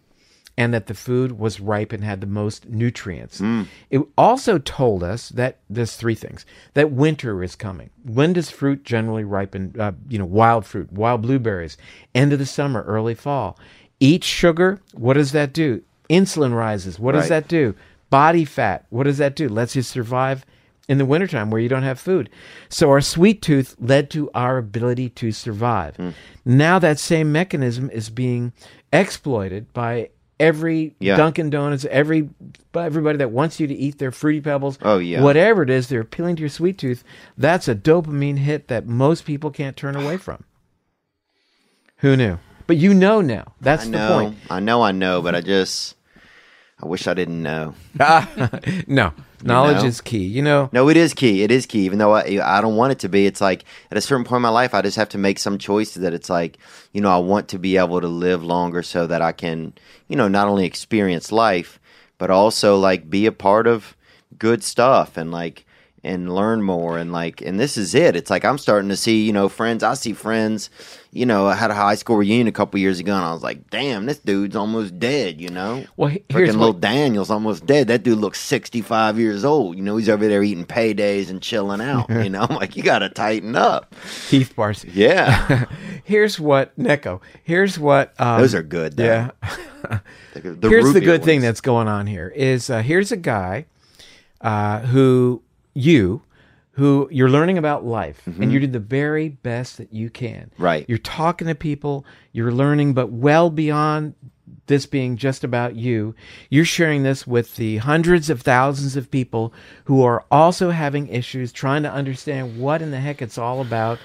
and that the food was ripe and had the most nutrients. It also told us that there's three things that winter is coming. When does fruit generally ripen? Uh, you know, wild fruit, wild blueberries, end of the summer, early fall. Eat sugar. What does that do? Insulin rises. What does that do? Body fat. What does that do? Lets you survive in the wintertime where you don't have food. So our sweet tooth led to our ability to survive. Hmm. Now that same mechanism is being exploited by every Yeah. Dunkin' Donuts, every everybody that wants you to eat their fruity pebbles. Oh, yeah. Whatever it is, they're appealing to your sweet tooth. That's a dopamine hit that most people can't turn away from. Who knew? But you know now. That's I the point. I know, I know, but I just, I wish I didn't know. No. Knowledge know? is key. You know, No, it is key. It is key. Even though I, I don't want it to be, it's like at a certain point in my life, I just have to make some choices that it's like, you know, I want to be able to live longer so that I can, you know, not only experience life, but also like be a part of good stuff and like, and learn more. And like, and this is it. It's like I'm starting to see, you know, friends. I see friends, you know, I had a high school reunion a couple years ago and I was like, damn, this dude's almost dead, you know? Well, here's Freaking what- little Daniel's almost dead. That dude looks 65 years old. You know, he's over there eating paydays and chilling out. You know, I'm like, you got to tighten up. Keith Barcy. Yeah. Here's what Neko. Here's what um, Those are good, though. Yeah. The, the here's the good thing that's going on here is uh, here's a guy uh, who you who you're learning about life and you're doing the very best that you can. Mm-hmm. Right. You're talking to people, you're learning, but well beyond this being just about you, you're sharing this with the hundreds of thousands of people who are also having issues, trying to understand what in the heck it's all about,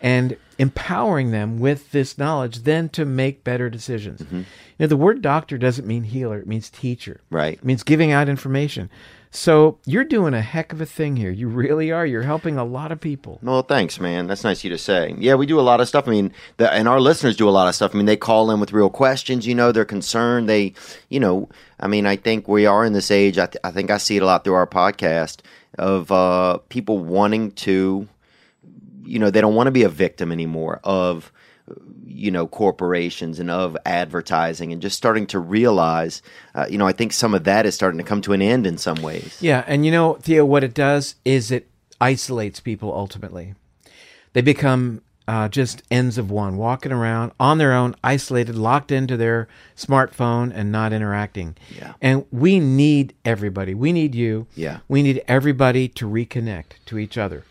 and empowering them with this knowledge then to make better decisions. Mm-hmm. You know, the word doctor doesn't mean healer, it means teacher. Right. It means giving out information. So you're doing a heck of a thing here. You really are. You're helping a lot of people. Well, thanks, man. That's nice of you to say. Yeah, we do a lot of stuff. I mean, the, and our listeners do a lot of stuff. I mean, they call in with real questions. You know, they're concerned. They, you know, I mean, I think we are in this age. I, th- I think I see it a lot through our podcast of uh, people wanting to, you know, they don't want to be a victim anymore of you know corporations and of advertising and just starting to realize uh, you know i think some of that is starting to come to an end in some ways Yeah, and you know, Theo, what it does is it isolates people ultimately. They become uh, just ends of one, walking around on their own, isolated, locked into their smartphone, and not interacting. Yeah. And we need everybody. We need you. Yeah. We need everybody to reconnect to each other.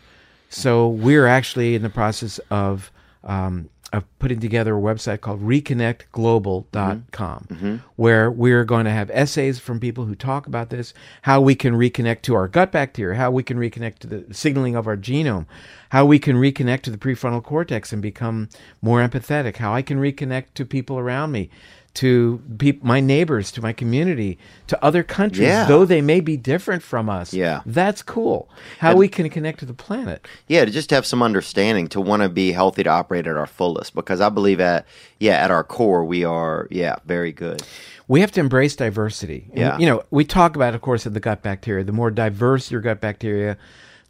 So we're actually in the process of um, of putting together a website called reconnectglobal.com mm-hmm. mm-hmm. where we're going to have essays from people who talk about this how we can reconnect to our gut bacteria how we can reconnect to the signaling of our genome how we can reconnect to the prefrontal cortex and become more empathetic how i can reconnect to people around me to peop my neighbors to my community to other countries Yeah. though they may be different from us Yeah. that's cool how we can connect to the planet yeah to just have some understanding to want to be healthy to operate at our fullest because i believe at yeah at our core we are yeah very good we have to embrace diversity. And, Yeah. you know, we talk about, of course, of the gut bacteria. The more diverse your gut bacteria,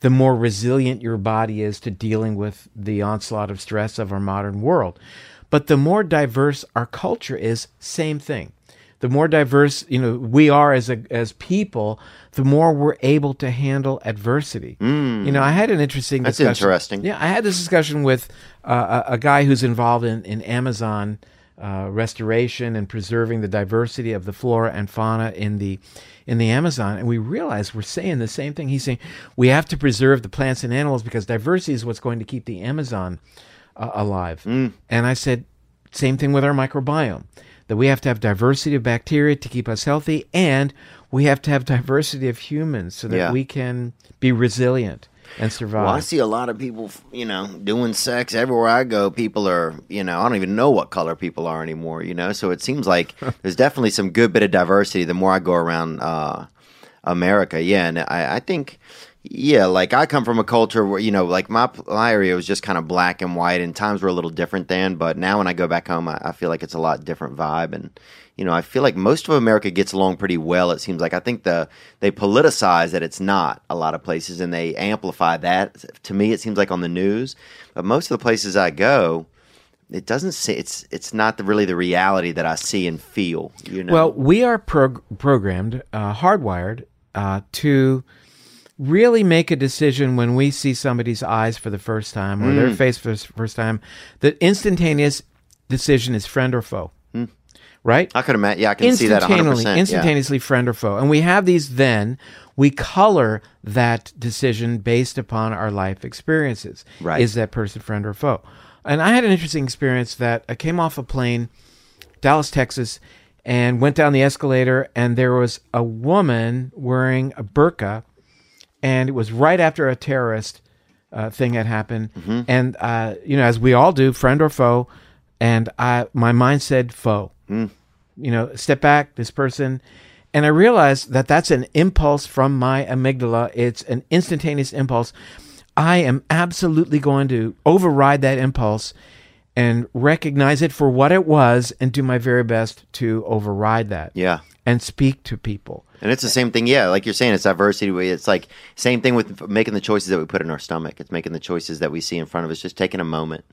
the more resilient your body is to dealing with the onslaught of stress of our modern world. But the more diverse our culture is, same thing. The more diverse, you know, we are as a as people, the more we're able to handle adversity. You know, I had an interesting Mm. That's discussion. interesting. Yeah, I had this discussion with uh, a, a guy who's involved in, in Amazon uh, restoration and preserving the diversity of the flora and fauna in the in the Amazon, and we realized we're saying the same thing. He's saying we have to preserve the plants and animals because diversity is what's going to keep the Amazon uh, alive. And I said, same thing with our microbiome. That we have to have diversity of bacteria to keep us healthy, and we have to have diversity of humans so that Yeah. we can be resilient and survive. Well, I see a lot of people, you know, doing sex everywhere I go. People are, you know, I don't even know what color people are anymore, you know. So it seems like there's definitely some good bit of diversity the more I go around uh, America. Yeah, and I, I think, yeah, like I come from a culture where, you know, like my my area was just kind of black and white, and times were a little different then. But now when I go back home, I, I feel like it's a lot different vibe, and you know, I feel like most of America gets along pretty well. It seems like I think the they politicize that it's not a lot of places, and they amplify that. To me, it seems like on the news, but most of the places I go, it doesn't see it's it's not the, really the reality that I see and feel. You know, Well, we are prog- programmed, uh, hardwired uh, to really make a decision when we see somebody's eyes for the first time or Mm. their face for the first time. The instantaneous decision is friend or foe, right? I could imagine. Yeah, I can see that 100. instantaneously, percent instantaneously friend or foe. And we have these then, we color that decision based upon our life experiences. Right. Is that person friend or foe? And I had an interesting experience that I came off a plane, Dallas, Texas, and went down the escalator, and there was a woman wearing a burqa, and it was right after a terrorist uh, thing had happened. Mm-hmm. And uh, you know, as we all do, friend or foe, and I, my mind said foe Mm. you know, step back, this person. And I realized that that's an impulse from my amygdala. It's an instantaneous impulse. I am absolutely going to override that impulse and recognize it for what it was and do my very best to override that. Yeah. And speak to people. And it's the same thing, yeah. Like you're saying, it's diversity. It's like same thing with making the choices that we put in our stomach. It's making the choices that we see in front of us. Just taking a moment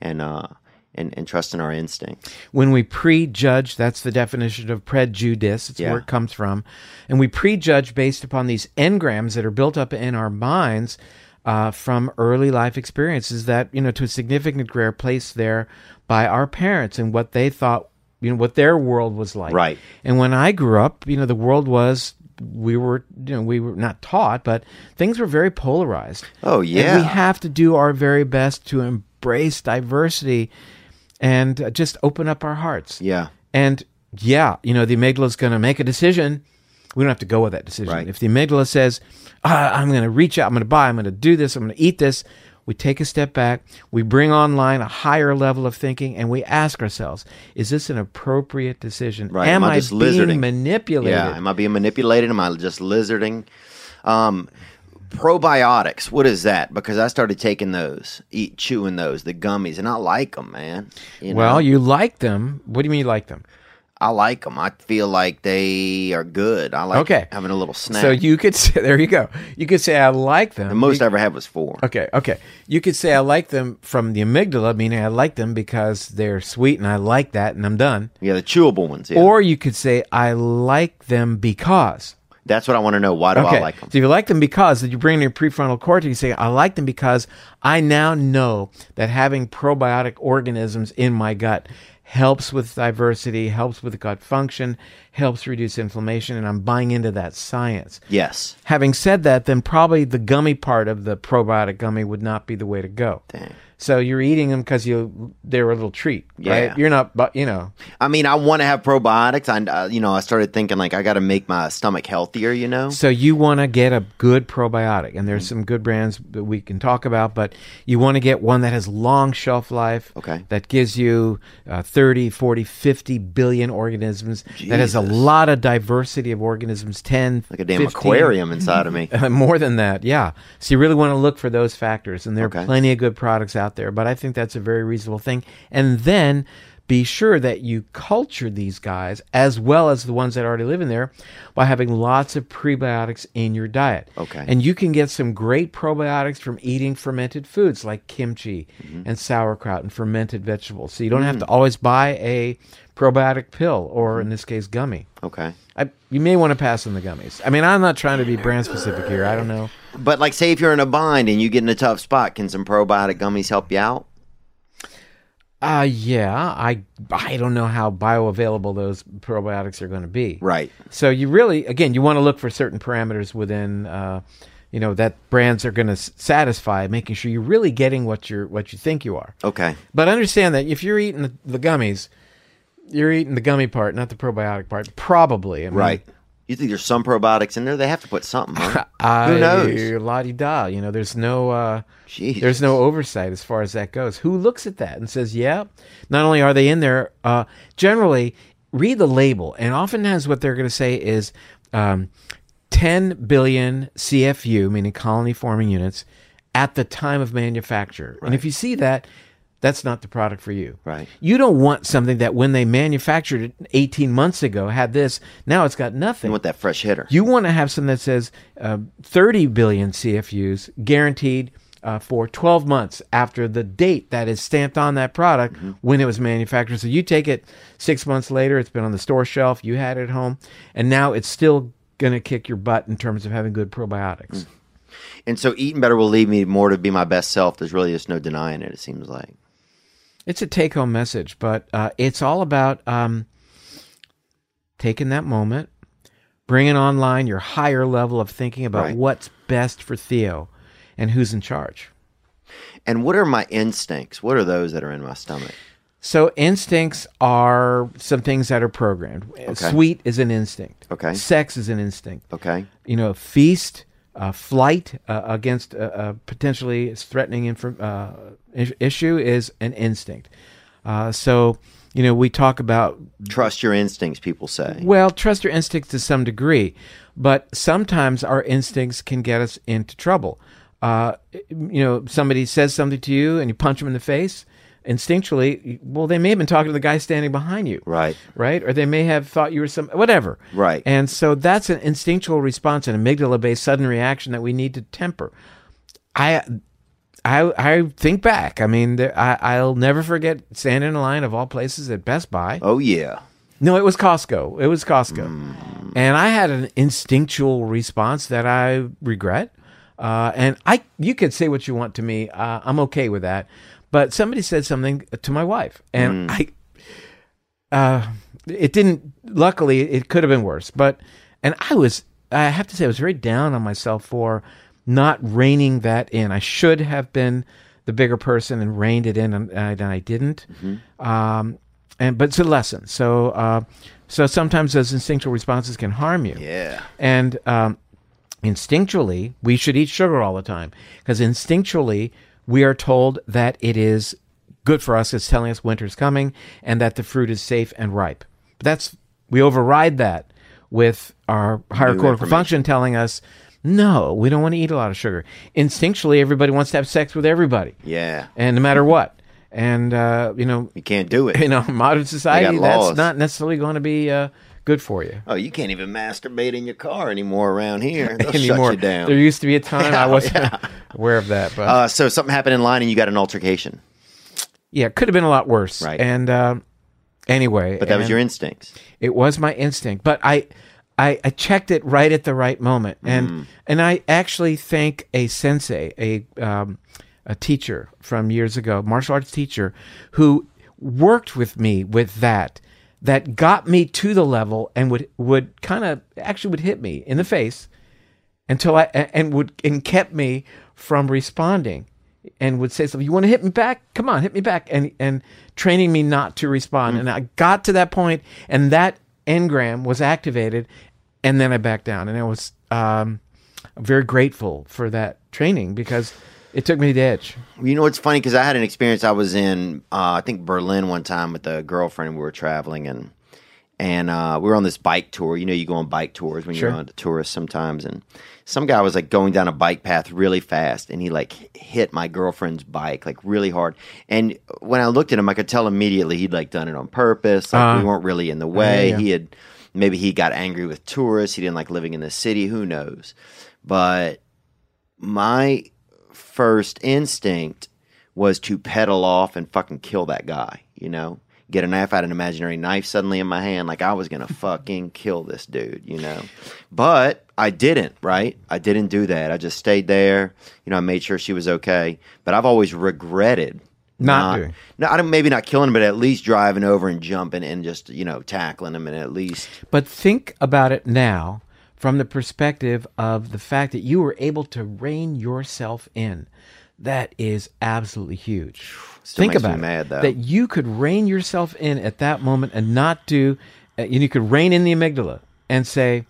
and uh and, and trusting our instinct. when we prejudge, that's the definition of prejudice. It's Yeah. where it comes from. And we prejudge based upon these engrams that are built up in our minds uh, from early life experiences that, you know, to a significant degree are placed there by our parents and what they thought, you know, what their world was like. Right. And when I grew up, you know, the world was. We were, you know, we were not taught, but things were very polarized. Oh, And yeah. we have to do our very best to embrace diversity and uh, just open up our hearts. Yeah. And yeah, you know, the amygdala is going to make a decision. We don't have to go with that decision. Right. If the amygdala says, ah, I'm going to reach out, I'm going to buy, I'm going to do this, I'm going to eat this, we take a step back, we bring online a higher level of thinking, and we ask ourselves, is this an appropriate decision? Right. Am Am I I being lizarding? manipulated? Yeah. Am I being manipulated? Am I just lizarding? Um, probiotics. What is that? Because I started taking those, eat chewing those, the gummies, and I like them, man. You know? Well, you like them. What do you mean you like them? I like them. I feel like they are good. I like Okay. having a little snack. So you could say, there you go. You could say I like them. the most be- I ever had was four. Okay, okay. You could say I like them from the amygdala, meaning I like them because they're sweet and I like that and I'm done. Yeah, the chewable ones. Yeah. Or you could say I like them because. that's what I want to know. Why do Okay. I like them? So if you like them because, then you bring in your prefrontal cortex, and you say, I like them because I now know that having probiotic organisms in my gut helps with diversity, helps with gut function, helps reduce inflammation, and I'm buying into that science. Yes. Having said that, then probably the gummy part of the probiotic gummy would not be the way to go. Dang. So you're eating them because you they're a little treat, Yeah. right? You're not, but you know, I mean, I want to have probiotics. I, uh, you know, I started thinking like I got to make my stomach healthier. You know. So you want to get a good probiotic, and there's some good brands that we can talk about, but you want to get one that has long shelf life. Okay. That gives you uh, 30, 40, 50 billion organisms. That has a lot of diversity of organisms. 10, Like a damn 15, aquarium inside of me. More than that, yeah. So you really want to look for those factors, and there Okay. are plenty of good products out there. But I think that's a very reasonable thing. And then be sure that you culture these guys as well as the ones that already live in there by having lots of prebiotics in your diet. Okay. And you can get some great probiotics from eating fermented foods like kimchi Mm-hmm. and sauerkraut and fermented vegetables. So you don't Mm. have to always buy a probiotic pill or Mm-hmm. in this case gummy. Okay. I, you may want to pass on the gummies. I mean, I'm not trying to be brand specific here. I don't know. But like, say if you're in a bind and you get in a tough spot, can some probiotic gummies help you out? Uh yeah, I I don't know how bioavailable those probiotics are going to be. Right. So you really, again, you want to look for certain parameters within, uh, you know, that brands are going to satisfy, making sure you're really getting what you're what you think you are. Okay. But understand that if you're eating the, the gummies, you're eating the gummy part, not the probiotic part. Probably, I mean, Right. You think there's some probiotics in there? They have to put something. Huh? I, Who knows? La di da. You know, there's no. Uh, There's no oversight as far as that goes. Who looks at that and says, "Yeah"? Not only are they in there, uh, generally read the label, and oftentimes what they're going to say is um, 10 billion CFU, meaning colony forming units, at the time of manufacture. And if you see that, that's not the product for you. Right. You don't want something that when they manufactured it 18 months ago had this. Now it's got nothing. You want that fresh hitter? You want to have something that says uh, 30 billion CFUs guaranteed uh, for 12 months after the date that is stamped on that product when it was manufactured. So you take it six months later, it's been on the store shelf, you had it at home, and now it's still going to kick your butt in terms of having good probiotics. and so eating better will lead me more to be my best self. There's really just no denying it. It seems like. It's a take home message, but uh, it's all about um, taking that moment, bringing online your higher level of thinking about Right. what's best for Theo and who's in charge. And what are my instincts? What are those that are in my stomach? So instincts are some things that are programmed. Sweet is an instinct. Okay. Sex is an instinct. Okay. You know, feast, uh, flight uh, against a, a potentially threatening inf- uh, issue is an instinct. Uh, so, you know, we talk about Trust your instincts. People say. well, trust your instincts to some degree, but sometimes our instincts can get us into trouble. Uh, you know, somebody says something to you and you punch them in the face. Instinctually, well, they may have been talking to the guy standing behind you, Right. right? Or they may have thought you were some whatever, Right. And so that's an instinctual response, an amygdala-based sudden reaction that we need to temper. I I I think back. I mean, there, I I'll never forget standing in a line of all places at Best Buy. Oh yeah. No, it was Costco. It was Costco, and I had an instinctual response that I regret. Uh, and I, you could say what you want to me. Uh, I'm okay with that. But somebody said something to my wife, and I, uh, it didn't. Luckily, it could have been worse. But, and I was, I have to say, I was very down on myself for not reining that in. I should have been the bigger person and reined it in, and, and I didn't. Um, and but it's a lesson. So, uh, so sometimes those instinctual responses can harm you. Yeah. And um, instinctually, we should eat sugar all the time because instinctually, we are told that it is good for us. It's telling us winter's coming and that the fruit is safe and ripe. But that's we override that with our higher neocortical function telling us, no, we don't want to eat a lot of sugar. Instinctually, everybody wants to have sex with everybody Yeah. and no matter what. and uh, you know, You can't do it. in a modern society, laws. that's not necessarily going to be uh, good for you. Oh, you can't even masturbate in your car anymore around here. They'll anymore. shut you down. There used to be a time I wasn't aware of that, but Uh, so something happened in line and you got an altercation. yeah, it could have been a lot worse. Right. And uh, anyway, But that was and your instincts. It was my instinct, but I, I, I checked it right at the right moment, and Mm. and I actually thank a sensei, a um, a teacher from years ago, martial arts teacher, who worked with me with that. That got me to the level and would would kind of actually would hit me in the face until I and would and kept me from responding and would say something you want to hit me back come on hit me back and and training me not to respond and I got to that point and that engram was activated and then I backed down and I was um, very grateful for that training because it took me to the edge You know what's funny? Because I had an experience. I was in, uh, I think Berlin one time with a girlfriend. We were traveling and and uh, we were on this bike tour. You know, you go on bike tours when Sure. you're on a tourist sometimes. And some guy was like going down a bike path really fast, and he like hit my girlfriend's bike like really hard. And when I looked at him, I could tell immediately he'd like done it on purpose. Like Uh, we weren't really in the way. yeah. He had maybe he got angry with tourists. He didn't like living in the city. Who knows? But my first instinct was to pedal off and fucking kill that guy, you know? Get a knife out, an imaginary knife suddenly in my hand, like I was gonna fucking kill this dude, you know? But I didn't, right? I didn't do that. I just stayed there, you know, I made sure she was okay. But I've always regretted Not doing. No, I don't maybe not killing him, but at least driving over and jumping and just, you know, tackling him and at least But think about it now from the perspective of the fact that you were able to rein yourself in. That is absolutely huge. Still think about it, mad, that you could rein yourself in at that moment and not do. Uh, and you could rein in the amygdala and say,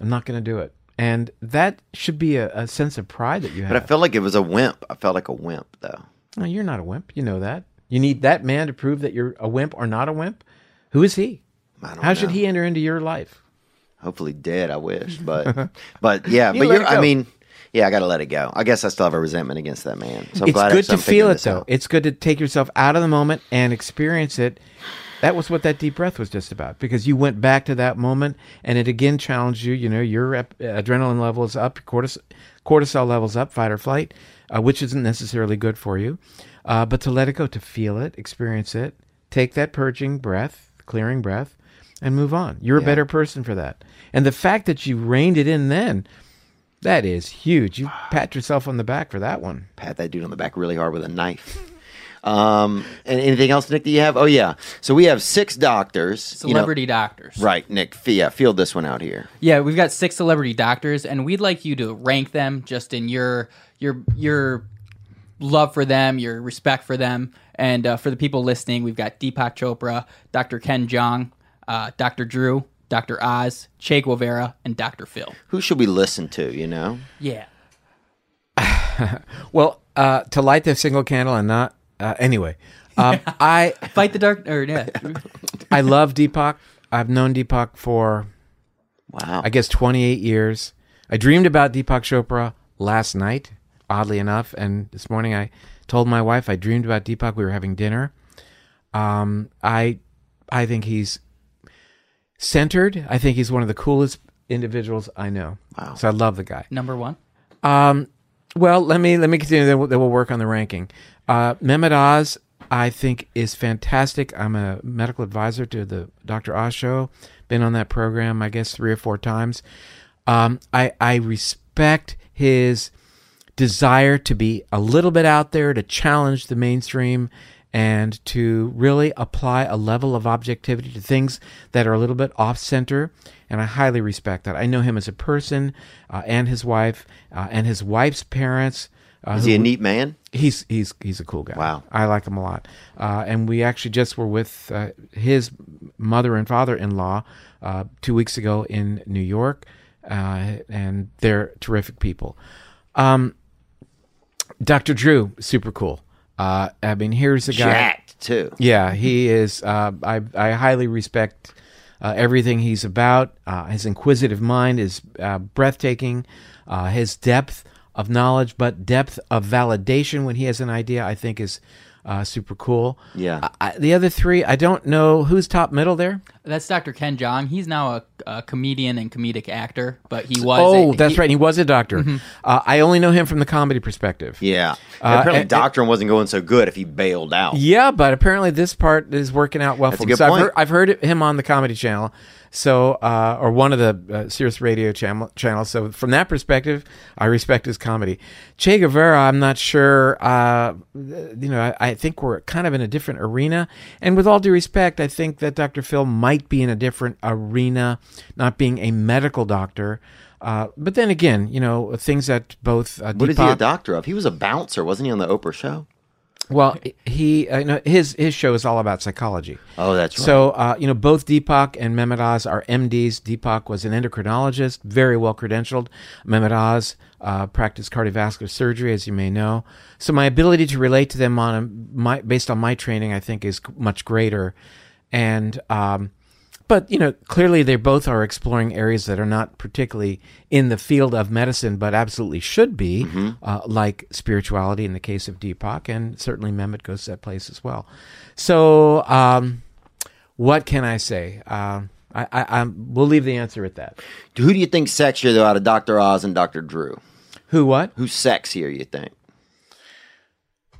"I'm not going to do it," and that should be a, a sense of pride that you have. But I felt like it was a wimp. I felt like a wimp though. No, you're not a wimp. You know that. You need that man to prove that you're a wimp or not a wimp. Who is he? I don't How should he enter into your life? hopefully dead i wish but but yeah You but you're i mean yeah i gotta let it go i guess i still have a resentment against that man so I'm it's good to feel it though. out. It's good to take yourself out of the moment and experience it. That was what that deep breath was just about because you went back to that moment and it again challenged you. You know, your ep- adrenaline level is up, cortis- cortisol levels up, fight or flight, uh, which isn't necessarily good for you. Uh, but to let it go, to feel it, experience it, take that purging breath, clearing breath, and move on. You're a better person for that. And the fact that you reined it in then, that is huge. You pat yourself on the back for that one. pat that dude on the back really hard with a knife um and anything else nick that you have oh yeah so we have six doctors you know- Celebrity doctors. right nick f- yeah field this one out here Yeah, we've got six celebrity doctors, and we'd like you to rank them just in your your your love for them, your respect for them, and uh, for the people listening, we've got Deepak Chopra, Dr. Ken Jeong, uh, Dr. Drew, Dr. Oz, Che Guevara, and Dr. Phil. who should we listen to you know Yeah. Well, uh, to light the single candle and not uh, anyway. Um, I Fight the dark. Or yeah, I love Deepak. I've known Deepak for wow I guess 28 years. I dreamed about Deepak Chopra last night, oddly enough, and this morning I told my wife I dreamed about Deepak. We were having dinner. Um, I I think he's centered. I think he's one of the coolest individuals I know. Wow. So I love the guy. number one. Um, well, let me let me continue. Then we'll, then we'll work on the ranking. Uh, Mehmet Oz, I think, is fantastic. I'm a medical advisor to the Dr. Oz show. Been on that program, I guess, three or four times. Um, I I respect his desire to be a little bit out there to challenge the mainstream and to really apply a level of objectivity to things that are a little bit off center. And I highly respect that. I know him as a person uh, and his wife uh, and his wife's parents. Uh, is who- he a neat man He's he's he's a cool guy. Wow. I like him a lot. Uh, and we actually just were with uh, his mother and father-in-law uh, two weeks ago in New York, uh, and they're terrific people. Um, Dr. Drew, super cool. Uh, I mean, here's a guy. jacked too Yeah, he is. Uh, I I highly respect uh, everything he's about. Uh, his inquisitive mind is uh, breathtaking. Uh, his depth of knowledge, but depth of validation when he has an idea, I think is uh, super cool. Yeah. I, I- the other three, I don't know who's top middle there. That's Dr. Ken Jeong. He's now a, a comedian and comedic actor, but he was. Oh, a- that's he- right. He was a doctor. Uh, I only know him from the comedy perspective. Yeah. Uh, Apparently, and- Doctrine wasn't going so good if he bailed out. Yeah, but apparently this part is working out well That's for a him. good So I've heard, I've heard him on the Comedy Channel, so uh, or one of the uh, Sirius Radio channel, channels. So from that perspective, I respect his comedy. Che Guevara, I'm not sure. Uh, you know, I, I think we're kind of in a different arena. And with all due respect, I think that Dr. Phil might be in a different arena, not being a medical doctor. Uh, but then again, you know, things that both uh, What is he a doctor of? He was a bouncer, wasn't he, on the Oprah show? Well, he uh, you know his his show is all about psychology. Oh, that's right. So, uh, you know, both Deepak and Mehmet Oz are MDs. Deepak was an endocrinologist, very well credentialed. Mehmet Oz uh, practiced cardiovascular surgery, as you may know. So, my ability to relate to them on a, my, based on my training, I think, is much greater. And, um, but you know, clearly they both are exploring areas that are not particularly in the field of medicine, but absolutely should be, uh, like spirituality in the case of Deepak, and certainly Mehmet goes to that place as well. So, um, what can I say? Um I, I, I'm, we'll leave the answer at that. Who do you think sexier, though, out of Dr. Oz and Dr. Drew? Who? What? Who's sexier, you think?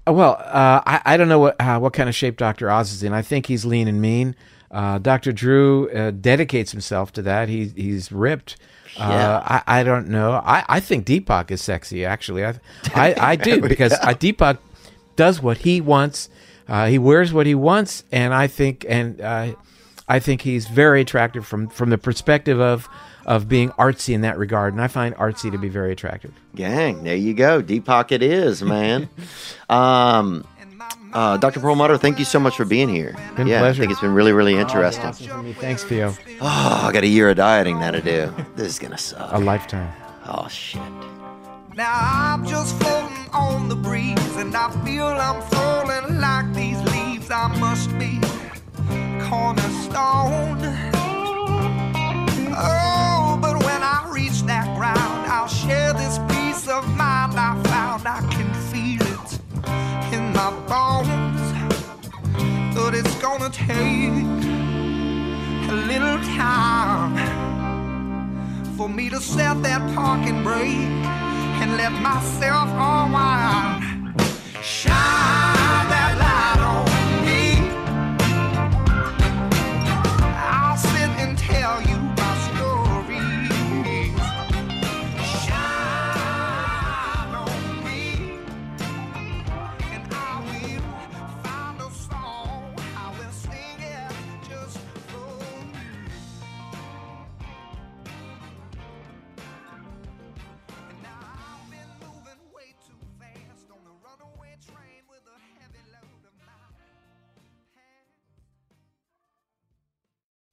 Uh, Well, uh, I, I don't know what uh, what kind of shape Dr. Oz is in. I think he's lean and mean. Uh, Dr. Drew uh, dedicates himself to that. He, he's ripped. Yeah. Uh, I, I don't know. I, I think Deepak is sexy, actually. I, I, I do, because uh, Deepak does what he wants. Uh, he wears what he wants, and I think and uh, I think he's very attractive from, from the perspective of of being artsy in that regard. And I find artsy to be very attractive. Gang, there you go. Deepak it is, man. um, uh, Dr. Perlmutter, thank you so much for being here. Been a yeah, pleasure. I think it's been really, really interesting. Thanks, Theo. Oh, I got a year of dieting now to do. This is gonna suck. A lifetime. Oh shit. Now I'm just floating on the breeze, and I feel I'm falling like these leaves. I must be cornerstone. Oh, but when I reach that ground, I'll share this peace of mind I found. I can feel it in my bones, but it's gonna take a little time for me to set that parking brake and let myself unwind. Shine